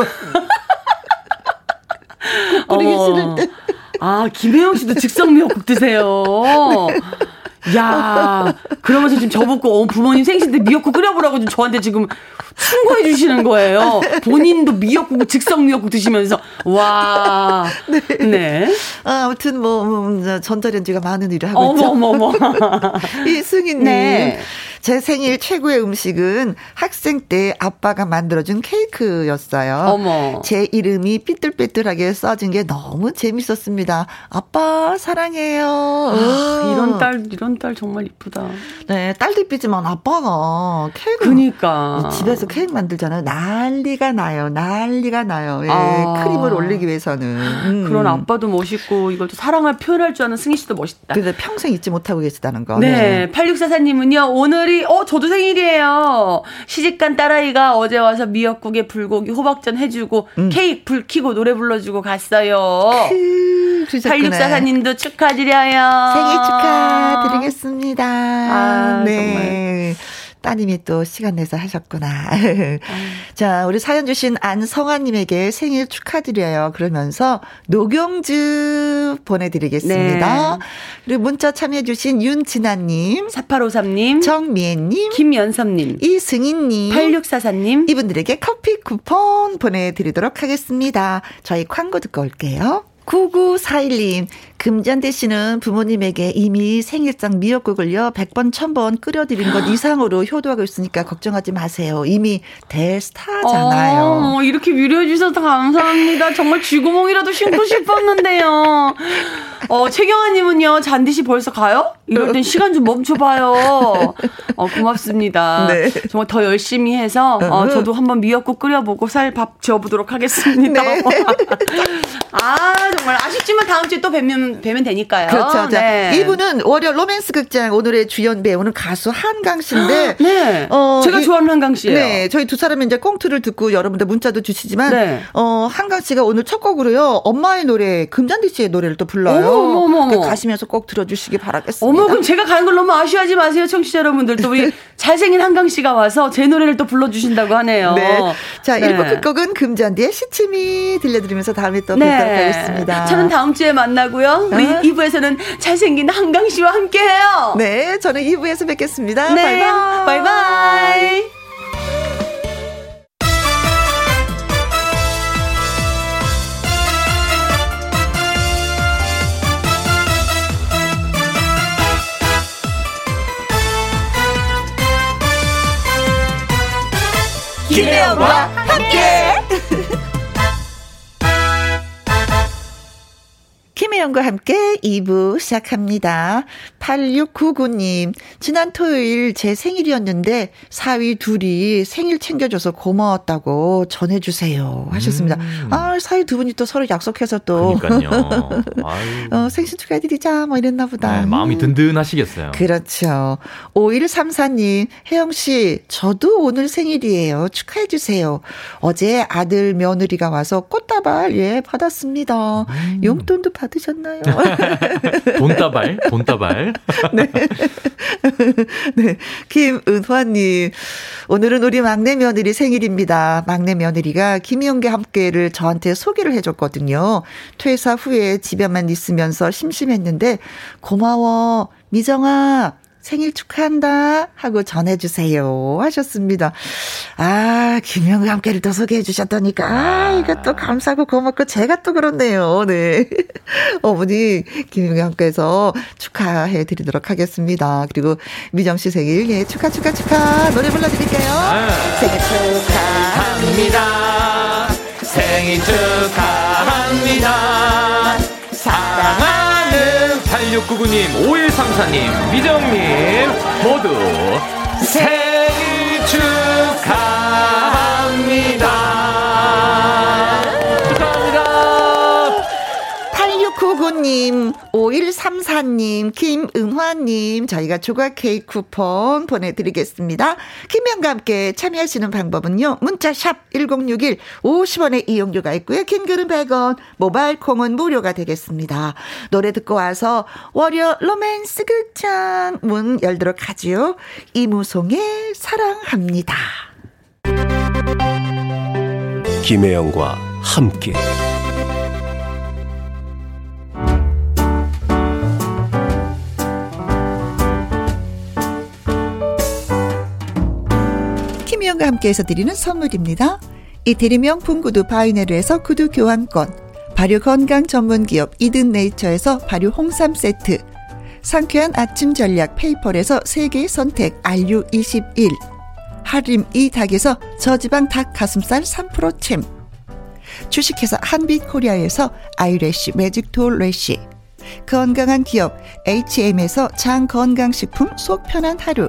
뿌리기 싫을 때. 아, 김혜영 씨도 즉석 미역국 드세요. 야, 그러면서 지금 저보고 어, 부모님 생신 때 미역국 끓여보라고 지금 저한테 지금 충고해 주시는 거예요. 본인도 미역국, 즉석 미역국 드시면서 와, 네. 아, 아무튼 뭐 음, 전자레인지가 많은 일을 하고 있죠. 어머, 어머. 이승희님. 네. 제 생일 최고의 음식은 학생 때 아빠가 만들어준 케이크였어요. 어머. 제 이름이 삐뚤빼뚤하게 써진 게 너무 재밌었습니다. 아빠 사랑해요. 아, 이런 딸, 이런 딸 정말 이쁘다. 네, 딸도 이쁘지만 아빠가 케이크 그니까. 집에서 케이크 만들잖아요. 난리가 나요. 난리가 나요. 예, 아. 크림을 올리기 위해서는. 음. 그런 아빠도 멋있고, 이걸 또 사랑을 표현할 줄 아는 승희 씨도 멋있다. 그래서 평생 잊지 못하고 계시다는 거. 네. 8644님은요, 오늘이, 어, 저도 생일이에요. 시집간 딸아이가 어제 와서 미역국에 불고기 호박전 해주고, 케이크 불 켜고 노래 불러주고 갔어요. 그, 그러셨구나. 8644님도 축하드려요. 생일 축하드 리겠습니다. 아, 네. 따님이 또 시간 내서 하셨구나. 자, 우리 사연 주신 안성아님에게 생일 축하드려요. 그러면서 녹용즙 보내드리겠습니다. 네. 그리고 문자 참여해주신 윤진아님, 4853님, 정미애님, 김연섭님, 이승희님, 8644님, 이분들에게 커피 쿠폰 보내드리도록 하겠습니다. 저희 광고 듣고 올게요. 9941님, 금잔대 씨는 부모님에게 이미 생일상 미역국을요, 100번, 1000번 끓여드린 것 이상으로 효도하고 있으니까 걱정하지 마세요. 이미 대스타잖아요. 어, 이렇게 위로해 주셔서 감사합니다. 정말 쥐구멍이라도 심고 싶었는데요. 어, 최경아님은요, 잔디 씨 벌써 가요? 이럴 땐 시간 좀 멈춰봐요. 어, 고맙습니다. 네. 정말 더 열심히 해서, 어, 저도 한번 미역국 끓여보고 살 밥 지어보도록 하겠습니다. 네. 아, 정말 아쉽지만 다음 주에 또 뵈면, 뵈면 되니까요. 그렇죠. 자, 네. 이분은 월요 로맨스 극장 오늘의 주연 배우는 가수 한강 씨인데, 네. 어, 제가 이- 좋아하는 한강 씨예요. 네, 저희 두 사람이 이제 꽁트를 듣고 여러분들 문자도 주시지만, 네. 어, 한강 씨가 오늘 첫 곡으로요, 엄마의 노래, 금잔디 씨의 노래를 또 불러요. 어머, 어머, 어머. 그 가시면서 꼭 들어주시기 바라겠습니다. 어머, 그럼 제가 가는 걸 너무 아쉬워하지 마세요, 청취자 여러분들. 또 우리 잘생긴 한강 씨가 와서 제 노래를 또 불러주신다고 하네요. 네. 자, 네. 1부 끝곡은 금잔디의 시침이 들려드리면서 다음에 또 뵙도록 하겠습니다. 저는 다음 주에 만나고요. 우리 어? 2부에서는 잘생긴 한강 씨와 함께해요. 네, 저는 2부에서 뵙겠습니다. 네. 바이바이. 바이바이. 김혜영과 김혜영과 함께 2부 시작합니다. 8699님, 지난 토요일 제 생일이었는데 사위 둘이 생일 챙겨줘서 고마웠다고 전해주세요. 하셨습니다. 아, 사위 두 분이 또 서로 약속해서 또. 어, 생신 축하해드리자, 뭐 이랬나 보다. 네, 마음이 든든하시겠어요. 그렇죠. 5134님, 혜영씨, 저도 오늘 생일이에요. 축하해주세요. 어제 아들 며느리가 와서 꽃다발, 예, 받았습니다. 음. 용돈도 받으셨 나요? 돈다발, 돈다발. 네. 김은화님, 오늘은 우리 막내 며느리 생일입니다. 막내 며느리가 김희영과 함께를 저한테 소개를 해줬거든요. 퇴사 후에 집에만 있으면서 심심했는데, 고마워. 미정아, 생일 축하한다 하고 전해주세요 하셨습니다. 아 김영과 함께를 또 소개해 주셨다니까 아 이것도 감사하고 고맙고 제가 또 그렇네요. 네 어머니 김영과 함께해서 축하해 드리도록 하겠습니다. 그리고 미정 씨 생일 예 축하 축하 축하 노래 불러드릴게요. 생일 축하. 합니다. 생일 축하합니다. 사랑하는 8699님, 5134님, 미정님, 모두 생일 축하합니다. 8699님, 5134님, 김은화님, 저희가 조각 케이크 쿠폰 보내드리겠습니다. 김명과 함께 참여하시는 방법은요, 문자샵 1061, 50원의 이용료가 있고요, 킹글은 100원, 모바일 콩은 무료가 되겠습니다. 노래 듣고 와서 월요 로맨스 극장 문 열도록 하지요. 이무송의 사랑합니다. 김혜영과 함께 김희영과 함께해서 드리는 선물입니다. 이태리 명품 구두 바이네르에서 구두 교환권, 발효 건강 전문 기업 이든 네이처에서 발효 홍삼 세트. 상쾌한 아침 전략 페이퍼에서 세계 선택 RU21. 하림 이 닭에서 저지방 닭 가슴살 3% 챔. 주식회사 한빛 코리아에서 아이래쉬 매직 톨 래쉬. 건강한 기업 H&M에서 장 건강식품 속 편한 하루.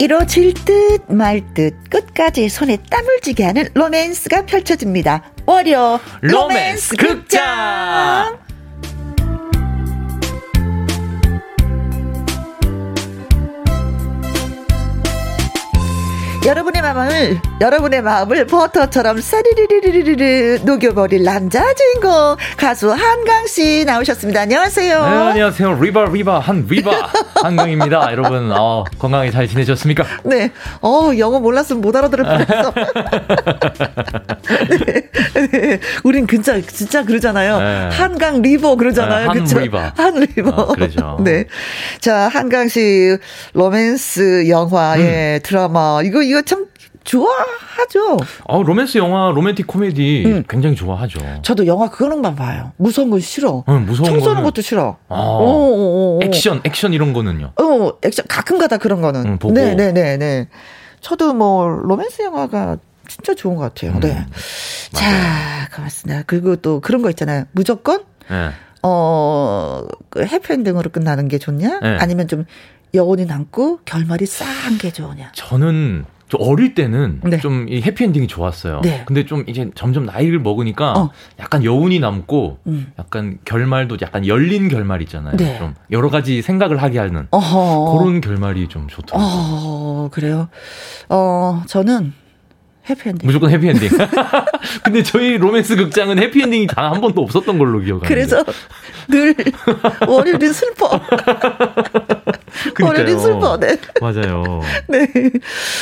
이뤄질 듯 말 듯 끝까지 손에 땀을 쥐게 하는 로맨스가 펼쳐집니다. 월요 로맨스 극장. 여러분의 마음을 여러분의 마음을 버터처럼 사리리리리리리 녹여버릴 남자 주인공 가수 한강 씨 나오셨습니다. 안녕하세요. 네, 안녕하세요. River River 한 River 한강입니다. 여러분 어, 건강히 잘 지내셨습니까? 네. 어, 영어 몰랐으면 못 알아들을 뻔했어. 네. 네. 우린 진짜 진짜 그러잖아요. 네. 한강 River 그러잖아요. 네, 한? River. 한 River. 어, 그러죠. 네. 자, 한강 씨 로맨스 영화 음. 예, 드라마 이거 이거 참 좋아하죠. 어, 로맨스 영화, 로맨틱 코미디 음. 굉장히 좋아하죠. 저도 영화 그거는만 봐요. 무서운 건 싫어. 어, 무서운 청소하는 거는- 것도 싫어. 아, 어, 어, 어. 액션, 액션 이런 거는요. 어, 액션 가끔가다 그런 거는. 음, 보고. 네, 네, 네, 네. 저도 뭐 로맨스 영화가 진짜 좋은 것 같아요. 음, 네. 자, 고맙습니다. 그리고 또 그런 거 있잖아요. 무조건 네. 어, 그 해피엔딩으로 끝나는 게 좋냐? 네. 아니면 좀 여운이 남고 결말이 싸한 게 좋으냐? 저는 좀 어릴 때는 네. 좀이 해피엔딩이 좋았어요. 네. 근데 좀 이제 점점 나이를 먹으니까 어. 약간 여운이 남고 음. 약간 결말도 약간 열린 결말 있잖아요. 네. 좀 여러 가지 생각을 하게 하는 어허. 그런 결말이 좀 좋더라고요. 어, 그래요. 어, 저는 해피엔딩. 무조건 해피엔딩. 근데 저희 로맨스 극장은 해피엔딩이 단 한 번도 없었던 걸로 기억하는데. 그래서 늘 월요일은 슬퍼. 월요일은 슬퍼. 네. 맞아요. 네.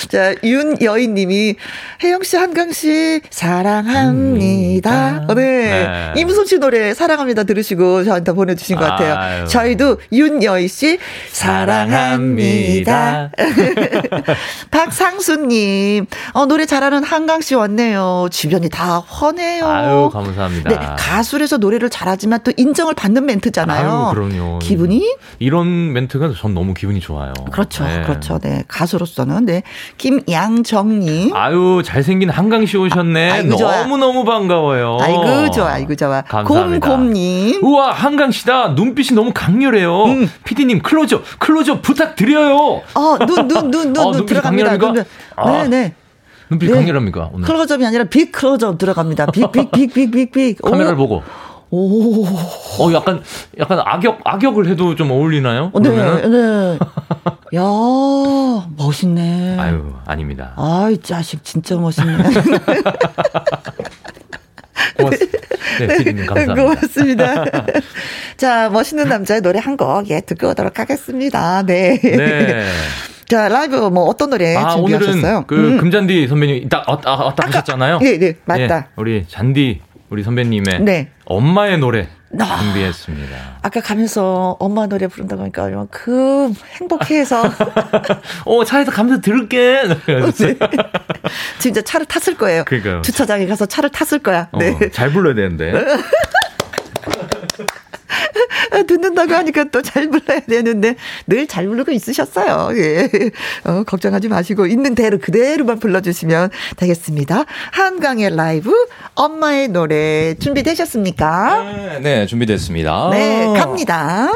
자, 윤여인 님이, 혜영 씨, 한강 씨, 사랑합니다. 음, 네. 네. 임순 씨 노래 사랑합니다 들으시고 저한테 보내 주신 것 같아요. 아유. 저희도 윤여인 씨, 사랑합니다. 박상수 님, 어, 노래 잘하는 한강 씨 왔네요. 주변이 다 훤해요. 아유, 감사합니다. 네, 가수라서 노래를 잘하지만 또 인정을 받는 멘트잖아요. 아유, 그럼요. 기분이 이런 멘트가 전 너무 기분이 좋아요. 그렇죠, 네. 그렇죠. 네, 가수로서는 네, 김양정님. 아유, 잘생긴 한강 씨 오셨네. 좋아. 너무너무 반가워요. 아이고 좋아, 아이고 좋아. 감사합니다. 곰곰님. 우와, 한강 씨다. 눈빛이 너무 강렬해요. 음. 피디님, 클로즈업, 클로즈업 부탁드려요. 어, 눈, 눈, 눈, 눈, 어, 눈 들어갑니다. 눈, 아. 네, 네. 눈빛 네. 강렬합니까? 오늘 클로즈업이 아니라 big 클로즈업 들어갑니다. big, big, big, big, big, big. 오. 카메라를 보고. 오. 어, 약간, 약간 악역, 악역을 해도 좀 어울리나요? 네, 그러면은? 네. 야, 멋있네. 아유, 아닙니다. 아이, 자식, 진짜 멋있네. 고맙습니다. 네, 피디님 감사합니다. 고맙습니다. 자, 멋있는 남자의 노래 한 곡, 예, 듣고 오도록 하겠습니다. 네. 네. 자, 라이브 뭐 어떤 노래 아, 준비하셨어요? 오늘은 그 음. 금잔디 선배님 딱 왔다, 아, 왔다 하셨잖아요. 예, 네, 맞다. 예, 우리 잔디 우리 선배님의 네. 엄마의 노래 아. 준비했습니다. 아까 가면서 엄마 노래 부른다고 하니까 얼마큼 행복해서 어, 차에서 가면서 들을게. 그래가지고 진짜 차를 탔을 거예요. 그러니까요. 주차장에 가서 차를 탔을 거야. 어, 네. 잘 불러야 되는데. 듣는다고 하니까 또 잘 불러야 되는데 늘 잘 부르고 있으셨어요. 예. 어, 걱정하지 마시고 있는 대로 그대로만 불러주시면 되겠습니다. 한강의 라이브 엄마의 노래 준비되셨습니까? 네, 네 준비됐습니다. 네, 갑니다.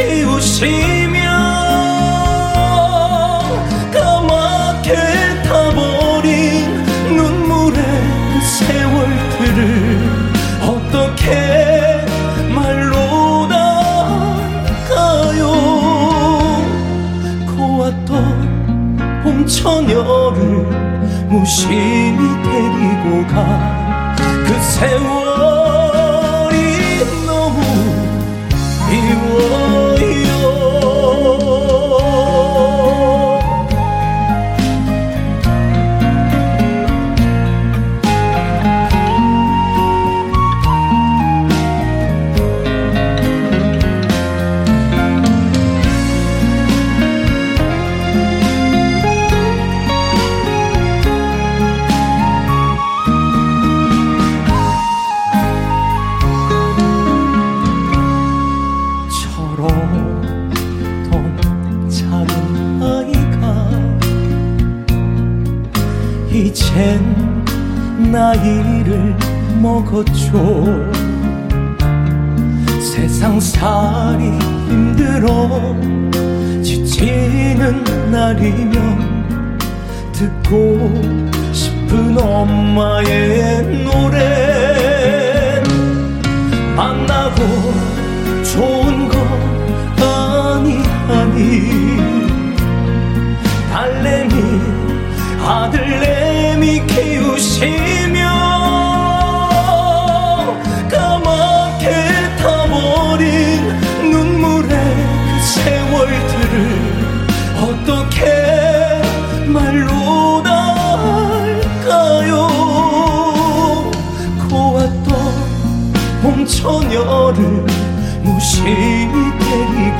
키우시며 까맣게 타버린 눈물의 세월들을 어떻게 말로 나가요? 고왔던 봄 처녀를 무심히 데리고 가그 세월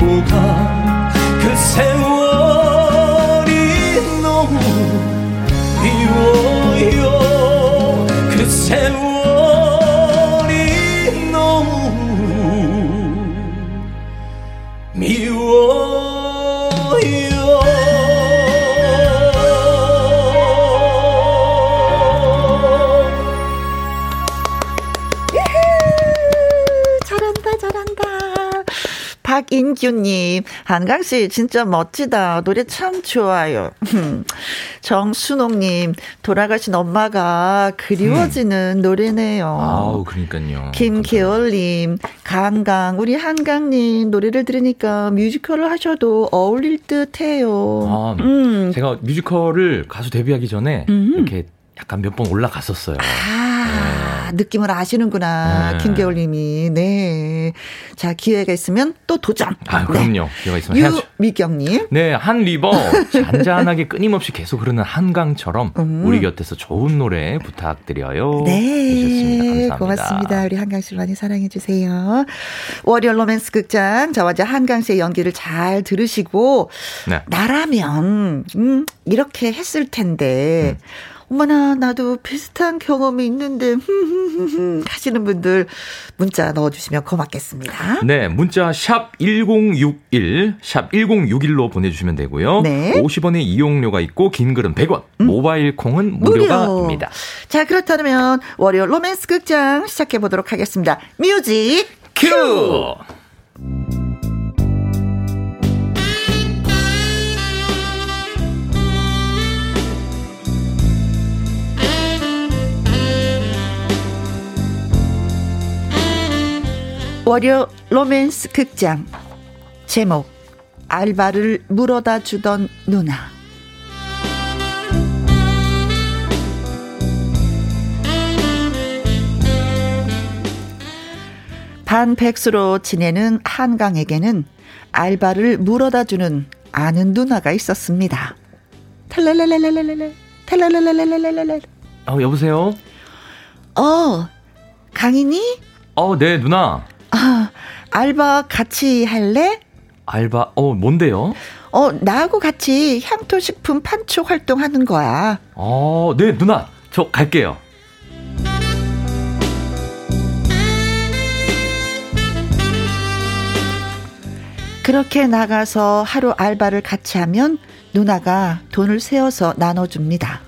데 박인규님, 한강씨 진짜 멋지다. 노래 참 좋아요. 정순옥님, 돌아가신 엄마가 그리워지는 노래네요. 아우 그러니까요. 김계월님, 강강, 우리 한강님 노래를 들으니까 뮤지컬을 하셔도 어울릴 듯 해요. 아, 음. 제가 뮤지컬을 가수 데뷔하기 전에 음. 이렇게 약간 몇 번 올라갔었어요. 아, 느낌을 아시는구나. 네. 김계월님이. 네. 자, 기회가 있으면 또 도전. 아, 네. 그럼요. 기회가 있으면 해야죠. 유미경 님. 네, 한 리버 잔잔하게 끊임없이 계속 흐르는 한강처럼 음. 우리 곁에서 좋은 노래 부탁드려요. 네. 해주셨습니다. 감사합니다. 고맙습니다. 우리 한강 씨 많이 사랑해 주세요. 월요 로맨스 극장 저와 이제 한강 씨의 연기를 잘 들으시고 네. 나라면 음, 이렇게 했을 텐데 음. 어머나, 나도 비슷한 경험이 있는데, 하시는 분들 문자 넣어주시면 고맙겠습니다. 네, 문자 샵 1061, 샵 1061로 보내주시면 되고요. 네. 50원의 이용료가 있고, 긴 글은 100원, 모바일 콩은 무료가입니다. 자, 그렇다면 월요 로맨스 극장 시작해 보도록 하겠습니다. music cue! 월요 로맨스 극장 제목 알바를 물어다 주던 누나 반백수로 지내는 한강에게는 알바를 물어다 주는 아는 누나가 있었습니다. 탈랄랄랄랄랄랄 탈랄랄랄랄랄랄 어, 여보세요? 어 강인이 어, 네, 누나. 아 알바 같이 할래? 알바, 어, 뭔데요? 어 나하고 같이 향토식품 판촉 활동하는 거야. 어, 네, 누나. 저 갈게요. 그렇게 나가서 하루 알바를 같이 하면 누나가 돈을 세어서 나눠줍니다.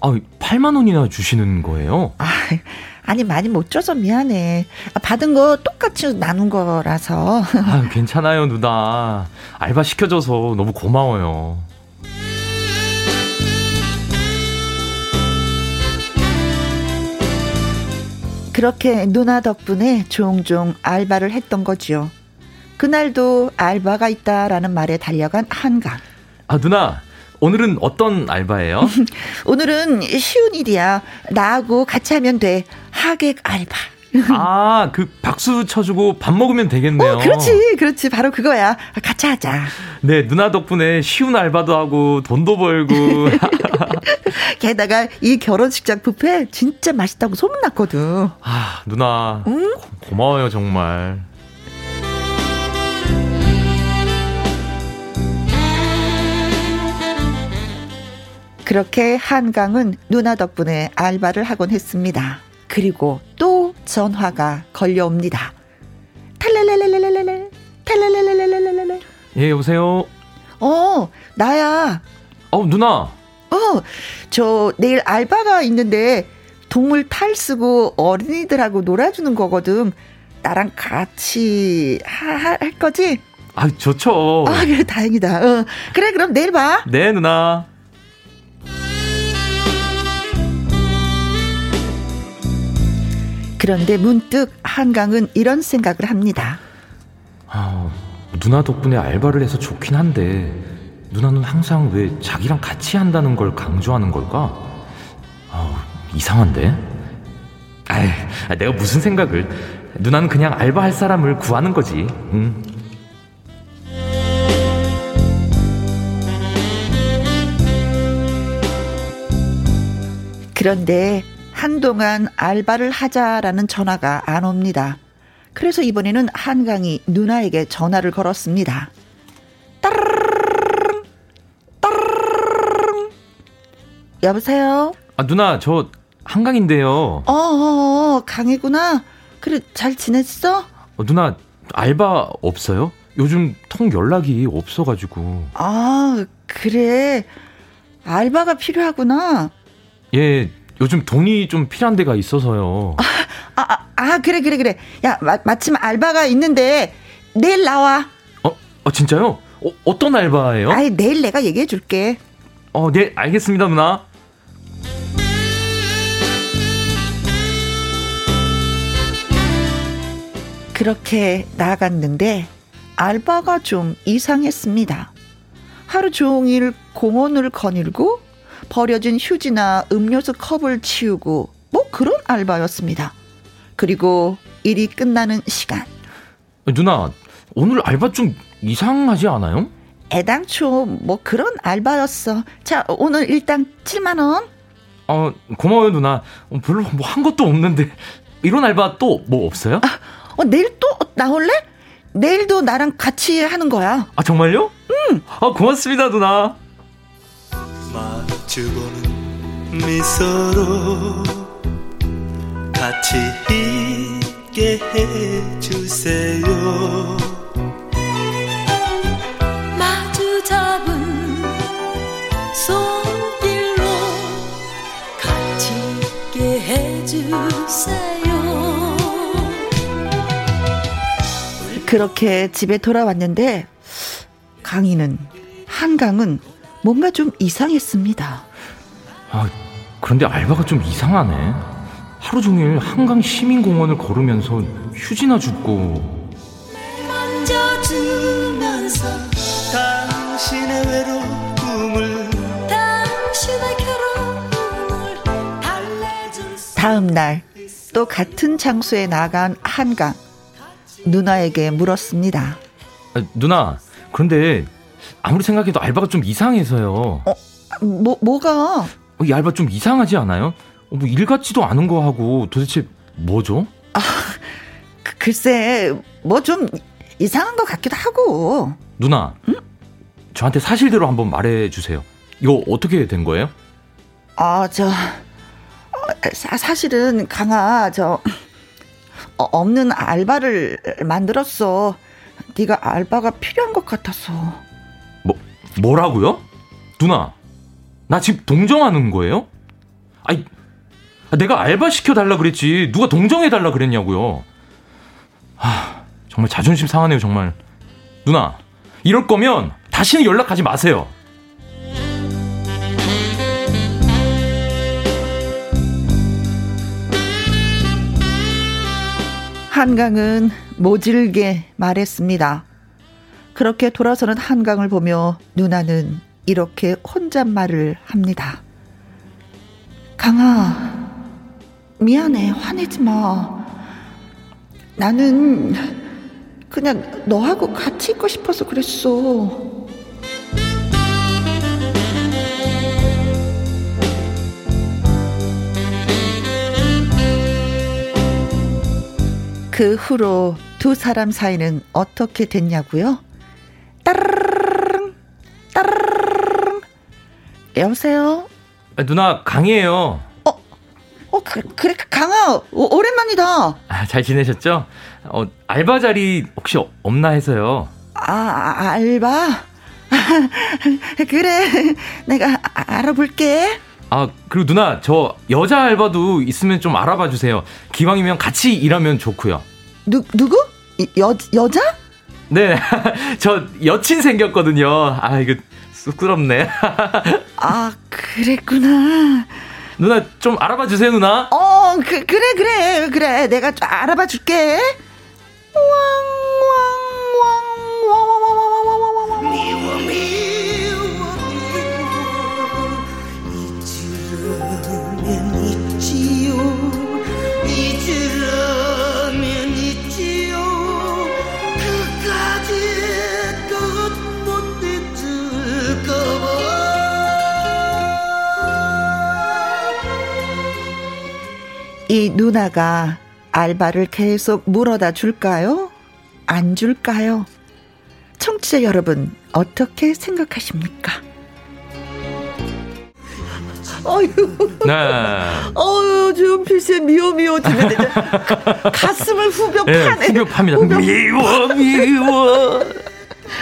아, 8만 원이나 주시는 거예요? 아, 아니 많이 못 줘서 미안해. 아, 받은 거 똑같이 나눈 거라서. 아, 괜찮아요, 누나. 알바 시켜줘서 너무 고마워요. 그렇게 누나 덕분에 종종 알바를 했던 거지요. 그날도 알바가 있다라는 말에 달려간 한강. 아, 누나. 오늘은 어떤 알바예요? 오늘은 쉬운 일이야. 나하고 같이 하면 돼. 하객 알바. 아, 그 박수 쳐주고 밥 먹으면 되겠네요. 어, 그렇지, 그렇지. 바로 그거야. 같이 하자. 네, 누나 덕분에 쉬운 알바도 하고 돈도 벌고. 게다가 이 결혼식장 뷔페 진짜 맛있다고 소문났거든. 아, 누나. 고, 고마워요, 정말. 그렇게 한강은 누나 덕분에 알바를 하곤 했습니다. 그리고 또 전화가 걸려옵니다. 탈랄랄랄랄랄랄 탈랄랄랄랄랄랄 예, 여보세요? 어, 나야. 어, 누나. 어, 저 내일 알바가 있는데 동물 탈 쓰고 어린이들하고 놀아주는 거거든. 나랑 같이 하, 하- 할 거지? 아, 좋죠. 아, 그래, 다행이다. 어. 그래, 그럼 내일 봐. 네, 누나. 그런데 문득 한강은 이런 생각을 합니다. 아, 누나 덕분에 알바를 해서 좋긴 한데 누나는 항상 왜 자기랑 같이 한다는 걸 강조하는 걸까? 아, 이상한데. 아이, 내가 무슨 생각을? 누나는 그냥 알바할 사람을 구하는 거지. 응. 그런데 한동안 알바를 하자라는 전화가 안 옵니다. 그래서 이번에는 한강이 누나에게 전화를 걸었습니다. 따르릉, 따르릉. 여보세요? 아, 누나, 저 한강인데요. 어, 어, 어, 강이구나. 그래, 잘 지냈어? 어, 누나, 알바 없어요? 요즘 통 연락이 없어가지고. 아, 그래. 알바가 필요하구나. 예, 요즘 돈이 좀 필요한 데가 있어서요. 아, 아, 아, 그래, 그래, 그래. 야, 마, 마침 알바가 있는데 내일 나와. 어, 어 진짜요? 어, 어떤 알바예요? 아이, 내일 내가 얘기해 줄게. 어, 네, 알겠습니다, 누나. 그렇게 나갔는데 알바가 좀 이상했습니다. 하루 종일 공원을 거닐고 버려진 휴지나 음료수 컵을 치우고 뭐 그런 알바였습니다. 그리고 일이 끝나는 시간. 어, 누나, 오늘 알바 좀 이상하지 않아요? 애당초 뭐 그런 알바였어. 자, 오늘 일단 7만 원. 어, 고마워요, 누나. 어, 별로 뭐 한 것도 없는데. 이런 알바 또 뭐 없어요? 어, 내일 또 나올래? 내일도 나랑 같이 하는 거야. 아, 정말요? 응. 아, 고맙습니다, 누나. 마주보는 미소로 같이 있게 해주세요. 마주 잡은 손길로 같이 있게 해주세요. 그렇게 집에 돌아왔는데 강희는 한강은 뭔가 좀 이상했습니다. 아, 그런데 알바가 좀 이상하네. 하루 종일 한강 시민공원을 걸으면서 휴지나 줍고 다음 날 또 같은 장소에 나간 한강 누나에게 물었습니다. 아, 누나 그런데 아무리 생각해도 알바가 좀 이상해서요 뭐 뭐가? 어, 이 알바 좀 이상하지 않아요? 어, 뭐일 같지도 않은 거 하고 도대체 뭐죠? 그- 글쎄 뭐 좀 이상한 것 같기도 하고. 누나 저한테 사실대로 한번 말해주세요 이거 어떻게 된 거예요? 아, 저, 어, 사, 사실은 강아, 저, 어, 없는 알바를 만들었어. 네가 알바가 필요한 것 같아서. 뭐 뭐라고요? 누나 나 지금 동정하는 거예요? 아니 내가 알바 시켜달라 그랬지 누가 동정해달라 그랬냐고요 아 정말 자존심 상하네요 정말 누나 이럴 거면 다시는 연락하지 마세요 한강은 모질게 말했습니다. 그렇게 돌아서는 한강을 보며 누나는 이렇게 혼잣말을 합니다. 강아, 미안해. 화내지 마. 나는 그냥 너하고 같이 있고 싶어서 그랬어. 그 후로 두 사람 사이는 어떻게 됐냐고요? 따르릉 따르릉 여보세요? 아, 누나 강이에요 어 그, 그래 강아 오, 오랜만이다. 아, 잘 지내셨죠? 어, 알바 자리 혹시 없나 해서요 아, 아 알바? 그래 내가 아- 알아볼게. 아 그리고 누나 저 여자 알바도 있으면 좀 알아봐 주세요 기왕이면 같이 일하면 좋고요 누 누구? 이- 여 여자? 네, 저 여친 생겼거든요. 아, 이거 쑥스럽네. 아 그랬구나. 누나 좀 알아봐 주세요, 누나. 어 그, 그래 그래 그래 내가 좀 알아봐 줄게. 잊 이 누나가 알바를 계속 물어다 줄까요? 안 줄까요? 청취자 여러분, 어떻게 생각하십니까? 어휴, 네. 어휴, 준필 씨의 미워 미워 듣는데 가- 가슴을 후벼 네, 파네. 후벼 팝니다. 후벼. 미워, 미워.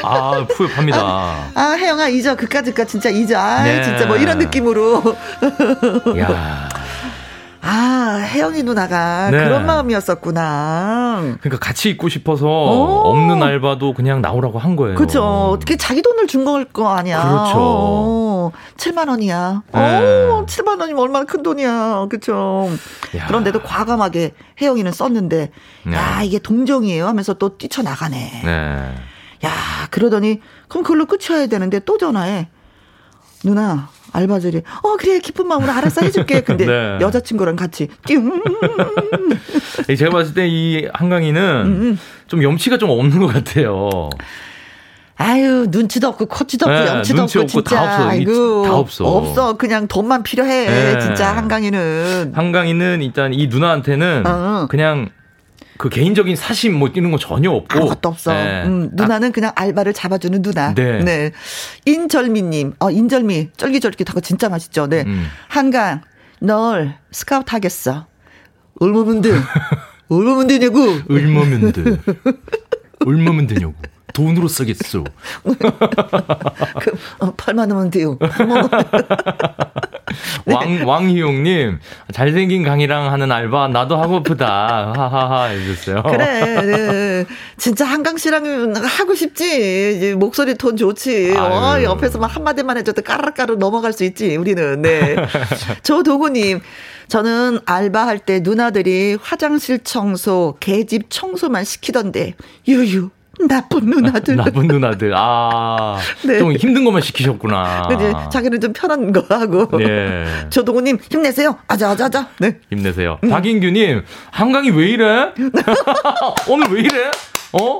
아, 후벼 팝니다. 아, 혜영아, 잊어. 그까짓까 진짜 잊어. 아, 네. 진짜 뭐 이런 느낌으로. 야 아, 혜영이 누나가 네. 그런 마음이었었구나. 그러니까 같이 있고 싶어서 오. 없는 알바도 그냥 나오라고 한 거예요. 그죠. 어떻게 자기 돈을 준 걸 거 아니야. 그렇죠. 어, 7만 원이야. 네. 어, 7만 원이면 얼마나 큰 돈이야. 그쵸. 야. 그런데도 과감하게 혜영이는 썼는데, 네. 야, 이게 동정이에요 하면서 또 뛰쳐나가네. 네. 야, 그러더니, 그럼 그걸로 끝이어야 되는데 또 전화해. 누나, 알바들이, 어, 그래, 기쁜 마음으로 알아서 해줄게. 근데 네. 여자친구랑 같이, 띵. 제가 봤을 때 이 한강이는 음. 좀 염치가 좀 없는 것 같아요. 아유, 눈치도 없고, 코치도 없고, 네, 염치도 없고, 없고 진짜. 다 없어. 아이고. 다 없어. 없어. 그냥 돈만 필요해. 네. 진짜, 한강이는. 한강이는 일단 이 누나한테는 어. 그냥 그 개인적인 사심 뭐 이런 거 전혀 없고. 아무것도 없어. 네. 음, 누나는 그냥 알바를 잡아주는 누나. 네. 인절미님, 어, 인절미 쫄깃쫄깃하고 진짜 맛있죠. 네. 음. 한강, 널 스카우트 하겠어. 얼마면 돼? 얼마면 되냐고. 얼마면 돼? 얼마면 되냐고. 돈으로 쓰겠어. 그, 어, 8만 원면 돼요. 왕, 왕희용님, 잘생긴 강이랑 하는 알바, 나도 하고프다. 하하하 해주셨어요. 그래, 네. 진짜 한강 씨랑 하고 싶지. 목소리 톤 좋지. 어, 아유. 옆에서 막 한마디만 해줘도 까르르까르 넘어갈 수 있지, 우리는. 네. 조도구님, 저는 알바할 때 누나들이 화장실 청소, 개집 청소만 시키던데, 유유, 나쁜 누나들. 나쁜 누나들. 아, 네. 좀 힘든 것만 시키셨구나. 그지? 자기는 좀 편한 거 하고. 예. 조동우님, 힘내세요. 아자, 아자, 아자. 네. 힘내세요. 박인규님, 한강이 왜 이래? 오늘 왜 이래? 어?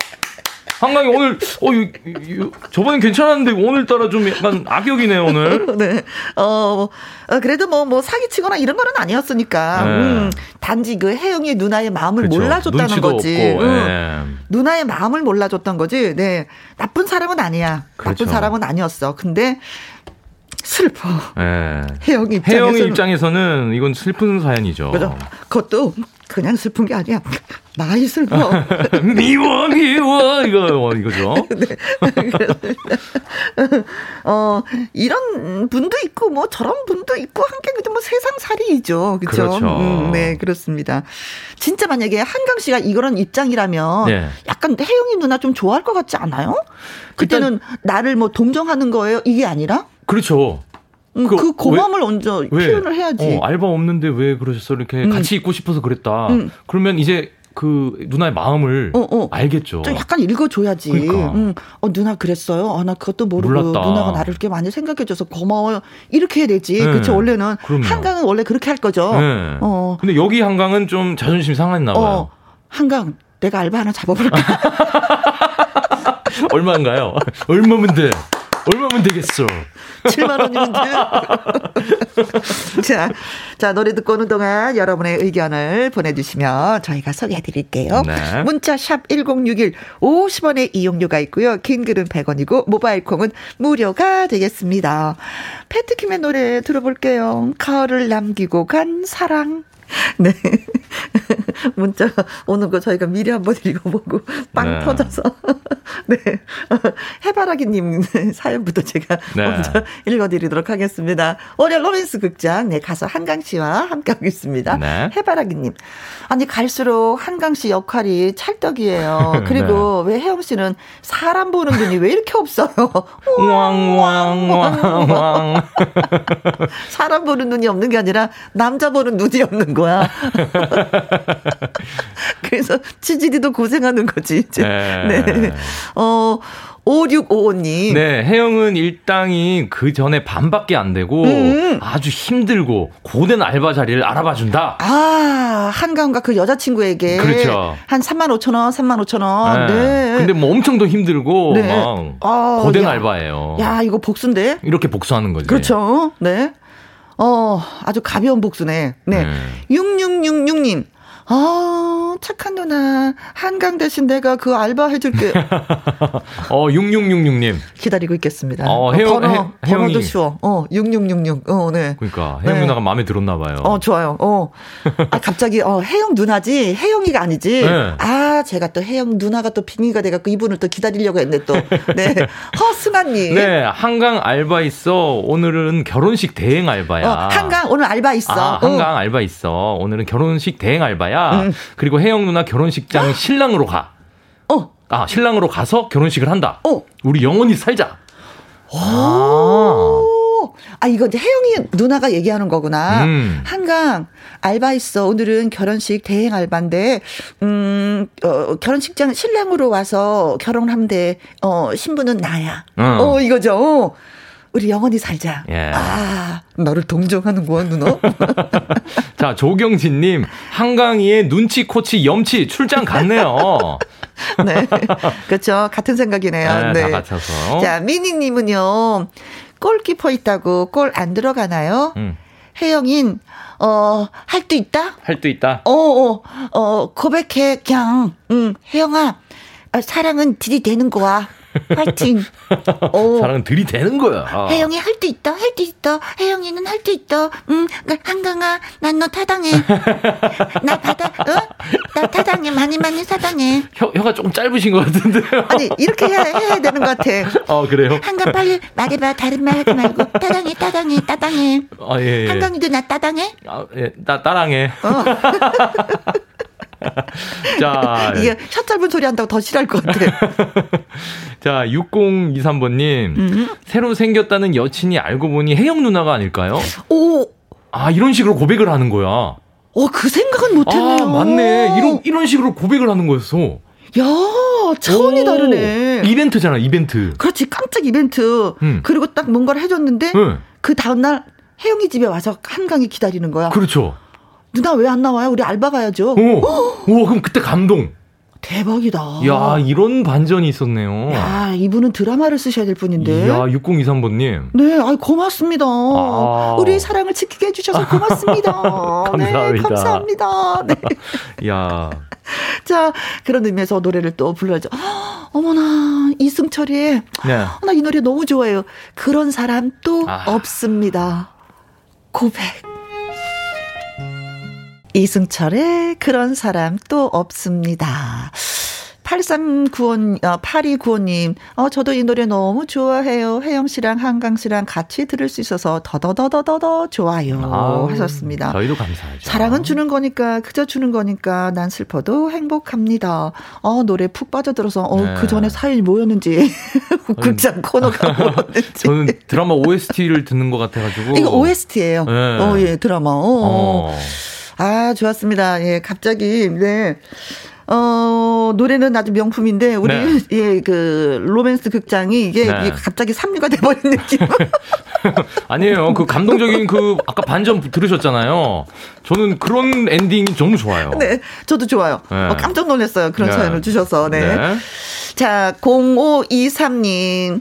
한강이 오늘, 어, 이, 이, 저번엔 괜찮았는데 오늘따라 좀 약간 악역이네, 오늘. 네. 어, 어, 그래도 뭐, 뭐, 사기치거나 이런 거는 아니었으니까. 네. 음, 단지 그 혜영이 누나의 마음을 그쵸. 몰라줬다는 눈치도 거지. 없고, 응. 예. 누나의 마음을 몰라줬던 거지. 네. 나쁜 사람은 아니야. 그렇죠. 나쁜 사람은 아니었어. 근데, 슬퍼. 예. 혜영이 입장에서는. 입장에서는 이건 슬픈 사연이죠. 그죠? 그것도 그냥 슬픈 게 아니야. 많이 슬퍼. 미워, 미워, 이거, 어, 이거죠. 어, 이런 분도 있고, 뭐, 저런 분도 있고, 한게 그저 뭐 세상 살이죠. 그쵸? 그렇죠. 음, 네, 그렇습니다. 진짜 만약에 한강 씨가 이런 입장이라면, 네. 약간 혜영이 누나 좀 좋아할 것 같지 않아요? 그때는 나를 뭐 동정하는 거예요? 이게 아니라? 그렇죠. 음, 그 그, 고마움을 먼저 왜? 표현을 해야지. 어, 알바 없는데 왜 그러셨어? 이렇게 음. 같이 있고 싶어서 그랬다. 음. 그러면 이제 그 누나의 마음을 어, 어. 알겠죠. 좀 약간 읽어줘야지. 그러니까. 음, 어, 누나 그랬어요? 어, 나 그것도 모르고 몰랐다. 누나가 나를 이렇게 많이 생각해줘서 고마워요. 이렇게 해야 되지. 네. 그쵸, 원래는. 그럼요. 한강은 원래 그렇게 할 거죠. 네. 어, 근데 여기 한강은 좀 자존심 상했나 봐요. 어, 한강, 내가 알바 하나 잡아볼까? 얼마인가요? 얼마면 돼? 얼마면 되겠어? 7만 원이면 돼. 자, 자, 노래 듣고 오는 동안 여러분의 의견을 보내주시면 저희가 소개해 드릴게요. 네. 문자 샵 1061, 50원의 이용료가 있고요. 긴 글은 100원이고, 모바일 콩은 무료가 되겠습니다. 패트킴의 노래 들어볼게요. 가을을 남기고 간 사랑. 네. 문자 오는 거 저희가 미리 한번 읽어보고 빵 네. 터져서. 네. 해바라기님 사연부터 제가 네. 먼저 읽어드리도록 하겠습니다. 월요 로맨스 극장, 네, 가서 한강 씨와 함께하고 있습니다. 네. 해바라기님. 아니, 갈수록 한강 씨 역할이 찰떡이에요. 그리고 네. 왜 혜영 씨는 사람 보는 눈이 왜 이렇게 없어요? 왕왕왕왕. 사람 보는 눈이 없는 게 아니라 남자 보는 눈이 없는 거 야. 그래서 치질이도 고생하는 거지, 이제. 네. 네. 어, 5655님. 네, 혜영은 일당이 그 전에 반밖에 안 되고 음. 아주 힘들고 고된 알바 자리를 알아봐 준다. 아, 한강과 그 여자친구에게. 그렇죠. 한 3만 5천 원, 3만 5천 원. 네. 근데 뭐 엄청 더 힘들고 네. 막 아, 고된 야. 알바예요. 야, 이거 복수인데? 이렇게 복수하는 거지. 그렇죠. 네. 어, 아주 가벼운 복수네. 네. 네. 6666님. 아, 착한 누나. 한강 대신 내가 그 알바 해줄게. 어, 6666님. 기다리고 있겠습니다. 어, 혜영- 번호, 혜- 번호도 쉬워. 어, 6666. 어, 네. 그러니까 혜영 네. 누나가 마음에 들었나 봐요. 어, 좋아요. 어. 아, 갑자기, 어, 혜영 누나지? 혜영이가 아니지? 네. 아, 제가 또 혜영 누나가 또 빙의가 돼갖고 이분을 또 기다리려고 했네, 또. 네. 허승아님. 네, 한강 알바 있어. 오늘은 결혼식 대행 알바야. 어, 한강 오늘 알바 있어. 아, 어. 한강 알바 있어. 오늘은 결혼식 대행 알바야. 음. 그리고 혜영 누나 결혼식장 신랑으로 가. 어. 아, 신랑으로 가서 결혼식을 한다. 어. 우리 영원히 살자. 아. 오. 아, 이거 혜영이 누나가 얘기하는 거구나. 음. 한강, 알바 있어. 오늘은 결혼식 대행 알바인데, 음, 어, 결혼식장 신랑으로 와서 결혼하면 돼. 어, 신부는 나야. 응. 어, 이거죠. 어. 우리 영원히 살자. 예. 아, 너를 동정하는 거야, 누나? 자, 조경진님, 한강이의 눈치, 코치, 염치 출장 갔네요. 네. 그렇죠. 같은 생각이네요. 네, 다 갖춰서. 자, 미니님은요, 골키퍼 있다고 골 안 들어가나요? 음. 혜영인, 어, 할 수 있다? 할 수 있다. 어, 어, 어, 고백해, 그냥, 응, 혜영아, 아, 사랑은 들이대는 거야. 화이팅. 어. 사랑은 들이대는 거야. 혜영이 할 수 있다, 할 수 있다. 혜영이는 할 수 있다. 응, 그, 한강아, 난 너 타당해. 나 받아, 어? 나 타당해. 많이 많이 사당해. 혀, 혀가 조금 짧으신 것 같은데요. 아니, 이렇게 해야, 해야 되는 것 같아. 어, 그래요? 한강 빨리 말해봐. 다른 말 하지 말고. 따당해, 따당해, 따당해. 아, 예, 예. 한강이도 나 따당해? 아, 예, 따, 따랑해. 어. 자, 이게 혀 짧은 소리 한다고 더 싫어할 것 같아. 자, 6023번님. 음. 새로 생겼다는 여친이 알고 보니 혜영 누나가 아닐까요? 오, 아, 이런 식으로 고백을 하는 거야. 어, 그 생각은 못 했네요. 아, 맞네. 이런, 이런 식으로 고백을 하는 거였어. 야, 차원이 오, 다르네. 이벤트잖아, 이벤트. 그렇지, 깜짝 이벤트. 음. 그리고 딱 뭔가를 해줬는데, 응. 그 다음날 혜영이 집에 와서 한강이 기다리는 거야. 그렇죠. 누나 왜 안 나와요? 우리 알바 가야죠. 오, 오, 그럼 그때 감동. 대박이다. 야, 이런 반전이 있었네요. 야, 이분은 드라마를 쓰셔야 될 분인데. 야, 6023번님. 네, 아이 고맙습니다. 아. 우리 사랑을 지키게 해주셔서 고맙습니다. 네, 감사합니다. 감사합니다. 네. 야, 자, 그런 의미에서 노래를 또 불러야죠. 어머나, 이승철의, 네. 나이 노래 너무 좋아해요. 그런 사람 또 아. 없습니다. 고백. 이승철의 그런 사람 또 없습니다. 8395, 어, 8295님, 어, 저도 이 노래 너무 좋아해요. 혜영 씨랑 한강 씨랑 같이 들을 수 있어서 더더더더더더 좋아요. 아우, 하셨습니다. 저희도 감사하죠. 사랑은 주는 거니까, 그저 주는 거니까, 난 슬퍼도 행복합니다. 어, 노래 푹 빠져들어서, 어, 네. 그 전에 사연이 뭐였는지, 극장 코너가 뭐였는지. 저는 드라마 OST를 듣는 것 같아가지고. 이거 OST예요 네. 어, 예, 드라마. 어, 어. 어. 아, 좋았습니다. 예, 갑자기, 네. 어, 노래는 아주 명품인데, 우리, 네. 예, 그, 로맨스 극장이 이게, 네. 이게 갑자기 삼류가 돼버린 느낌. 아니에요. 그 감동적인 그 아까 반전 들으셨잖아요. 저는 그런 엔딩이 너무 좋아요. 네, 저도 좋아요. 네. 어, 깜짝 놀랐어요. 그런 네. 사연을 주셔서, 네. 네. 자, 0523님.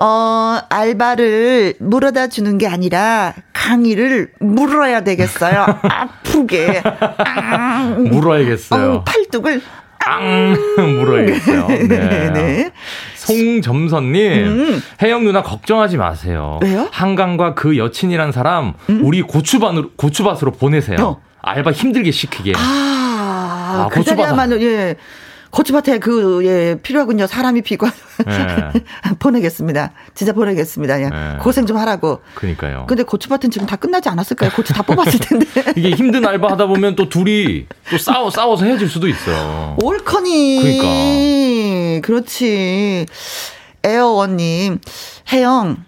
어, 알바를 물어다 주는 게 아니라 강의를 물어야 되겠어요. 아프게. 앙. 물어야겠어요. 어, 팔뚝을. 앙 물어야겠어요. 네. 네, 네. 송점선님, 음. 혜영 누나 걱정하지 마세요. 왜요? 음? 한강과 그 여친이란 사람 우리 고추밭으로 고추밭으로 보내세요. 어. 알바 힘들게 시키게. 아, 아, 그 고추밭. 자리야말로, 예. 고추밭에 그, 예, 필요하군요. 사람이 비고. 네. 보내겠습니다. 진짜 보내겠습니다. 예. 네. 고생 좀 하라고. 그니까요. 근데 고추밭은 지금 다 끝나지 않았을까요? 고추 다 뽑았을 텐데. 이게 힘든 알바 하다 보면 또 둘이 또 싸워 싸워서 헤어질 수도 있어요. 올커니. 그러니까. 그렇지. 에어원님, 혜영,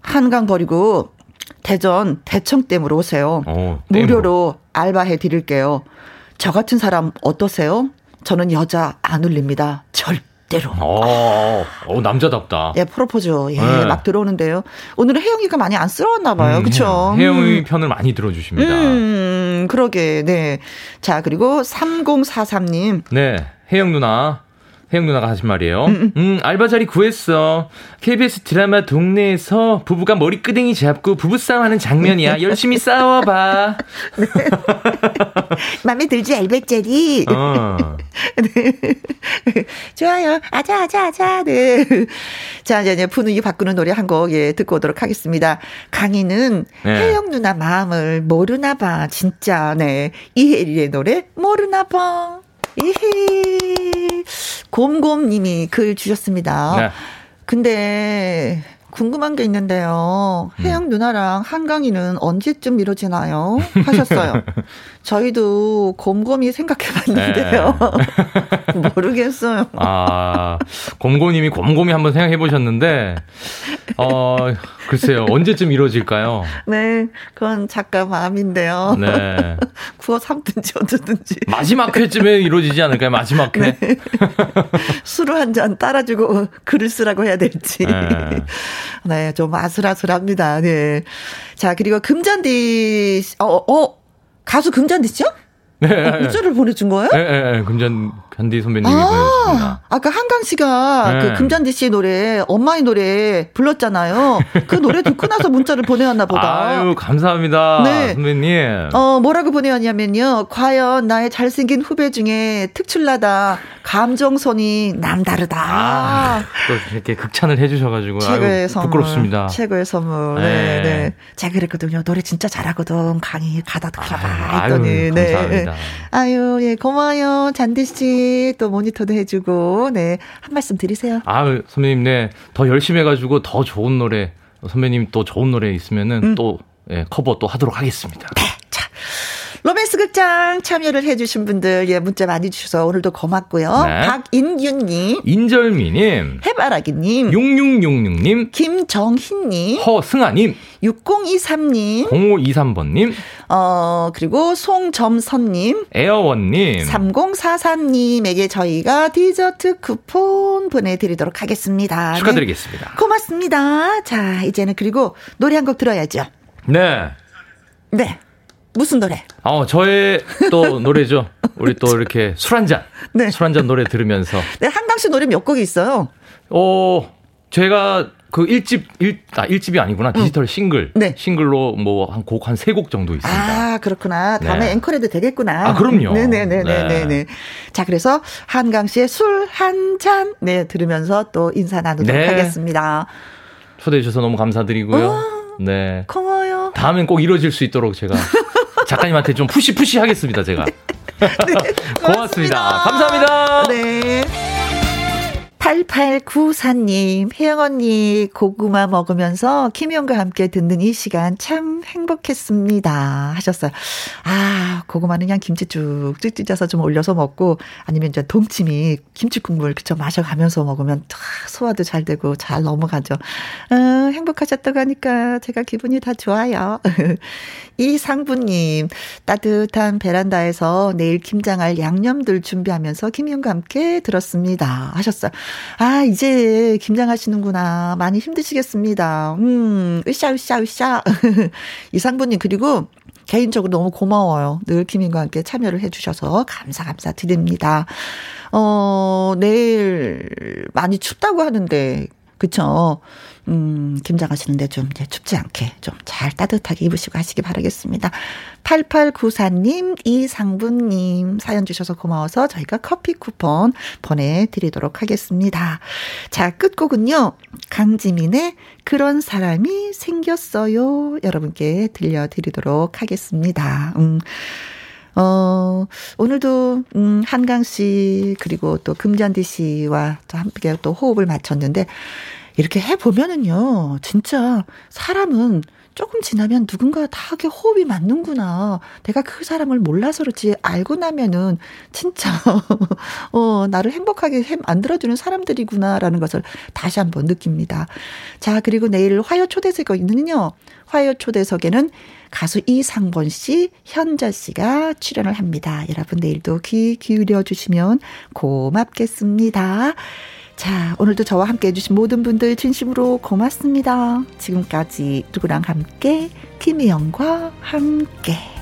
한강 버리고 대전 대청댐으로 오세요. 어, 댐으로. 무료로 알바해 드릴게요. 저 같은 사람 어떠세요? 저는 여자 안 울립니다. 절대로. 어, 어 남자답다. 예, 프로포즈. 예, 네. 막 들어오는데요. 오늘은 혜영이가 많이 안 쓰러웠나 봐요. 음, 그쵸? 혜영- 음. 편을 많이 들어주십니다. 음, 그러게, 네. 자, 그리고 3043님. 네, 혜영 누나. 혜영 누나가 하신 말이에요. 음, 알바 자리 구했어. KBS 드라마 동네에서 부부가 머리끄댕이 잡고 부부싸움 하는 장면이야. 열심히 싸워봐. 맘에 들지, 알백제리. 어. 좋아요. 아자, 아자, 아자. 네. 자, 이제, 이제 분위기 바꾸는 노래 한 곡, 예, 듣고 오도록 하겠습니다. 강희는 네. 혜영 누나 마음을 모르나 봐. 진짜, 네. 이혜리의 노래, 모르나 봐. 이히. 곰곰님이 글 주셨습니다. 네. 근데, 궁금한 게 있는데요. 음. 혜영 누나랑 한강이는 언제쯤 이루어지나요? 하셨어요. 저희도 곰곰이 생각해 봤는데요. 모르겠어요. 아, 곰곰님이 곰곰이 한번 생각해 보셨는데, 어, 글쎄요, 언제쯤 이루어질까요? 네, 그건 작가 마음인데요. 네. 구워 삼든지 어쩌든지 마지막 회쯤에 이루어지지 않을까요? 마지막 회? 술을 한 잔 따라주고 글을 쓰라고 해야 될지. 네. 네, 좀 아슬아슬합니다. 네. 자, 그리고 금잔디, 씨- 어, 어, 가수 금잔디 씨요? 네. 어, 문자를 보내준 거예요? 예, 예, 예, 금전 잔디 선배님이 보내주셨습니다. 아, 아까 한강 씨가 네. 그 금잔디 씨 노래, 엄마의 노래 불렀잖아요. 그 노래 듣고 나서 문자를 보내왔나 보다. 아유, 감사합니다. 네. 선배님. 어, 뭐라고 보내왔냐면요. 과연 나의 잘생긴 후배 중에 특출나다. 감정선이 남다르다. 아, 또 이렇게 극찬을 해주셔가지고. 최고의 아유, 선물. 부끄럽습니다. 최고의 선물. 네, 네. 네. 제가 그랬거든요. 노래 진짜 잘하거든. 강의 가다 들어봐. 아유, 했더니. 네. 감사합니다. 아유, 예, 고마워요. 잔디 씨. 또 모니터도 해주고. 네. 한 말씀 드리세요. 아유, 선배님, 네. 더 열심히 해가지고 더 좋은 노래, 선배님 또 좋은 노래 있으면은 음. 또, 예, 커버 또 하도록 하겠습니다. 로 맨스 극장 참여를 해주신 분들, 예, 문자 많이 주셔서 오늘도 고맙고요. 네. 박인균님, 인절미님, 해바라기님, 6666님, 김정희님, 허승아님, 6023님, 0523번님, 어, 그리고 송점선님, 에어원님, 3044님에게 저희가 디저트 쿠폰 보내드리도록 하겠습니다. 네. 축하드리겠습니다. 고맙습니다. 자, 이제는 그리고 노래 한 곡 들어야죠. 네. 네. 무슨 노래? 어, 저의 또 노래죠. 우리 또 이렇게 술 한잔. 네. 술 한잔 노래 들으면서. 네, 한강 씨 노래 몇 곡이 있어요. 어, 제가 그 1집, 1, 아, 1집이 아니구나. 디지털 싱글. 네. 싱글로 뭐 한 곡 한 세 곡 정도 있습니다. 아, 그렇구나. 다음에 네. 앵콜해도 되겠구나. 아, 그럼요. 네네네네네. 네. 자, 그래서 한강 씨의 술 한 잔, 네, 들으면서 또 인사 나누도록 네. 하겠습니다. 초대해 주셔서 너무 감사드리고요. 네. 고마워요. 다음엔 꼭 이뤄질 수 있도록 제가 작가님한테 좀 푸시 푸시 하겠습니다, 제가. 고맙습니다. 감사합니다. 네. 8894님, 혜영 언니 고구마 먹으면서 김희영과 함께 듣는 이 시간 참 행복했습니다. 하셨어요. 아, 고구마는 그냥 김치 쭉쭉 찢어서 좀 올려서 먹고 아니면 이제 동치미 김치 국물 그쵸 마셔가면서 먹으면 다 소화도 잘 되고 잘 넘어가죠. 어, 행복하셨다고 하니까 제가 기분이 다 좋아요. 이상부님, 따뜻한 베란다에서 내일 김장할 양념들 준비하면서 김희영과 함께 들었습니다. 하셨어요. 아, 이제 김장하시는구나. 많이 힘드시겠습니다. 음, 으쌰, 으쌰, 으쌰. 이상부님, 그리고 개인적으로 너무 고마워요. 늘 김인과 함께 참여를 해주셔서 감사, 감사 드립니다. 어, 내일 많이 춥다고 하는데, 그쵸. 음, 김장하시는데 좀 이제 춥지 않게 좀 잘 따뜻하게 입으시고 하시기 바라겠습니다. 8894님, 이상부님 사연 주셔서 고마워서 저희가 커피 쿠폰 보내드리도록 하겠습니다. 자, 끝곡은요. 강지민의 그런 사람이 생겼어요. 여러분께 들려드리도록 하겠습니다. 음. 어, 오늘도, 음, 한강 씨, 그리고 또 금잔디 씨와 또 함께 또 호흡을 맞췄는데, 이렇게 해보면은요, 진짜 사람은 조금 지나면 누군가 다 이렇게 호흡이 맞는구나. 내가 그 사람을 몰라서 그렇지 알고 나면은 진짜, 어, 나를 행복하게 해- 만들어주는 사람들이구나라는 것을 다시 한번 느낍니다. 자, 그리고 내일 화요 초대석에는요, 화요 초대석에는 가수 이상번 씨, 현자 씨가 출연을 합니다. 여러분 내일도 귀 기울여 주시면 고맙겠습니다. 자, 오늘도 저와 함께 해주신 모든 분들 진심으로 고맙습니다. 지금까지 누구랑 함께, 김혜영과 함께.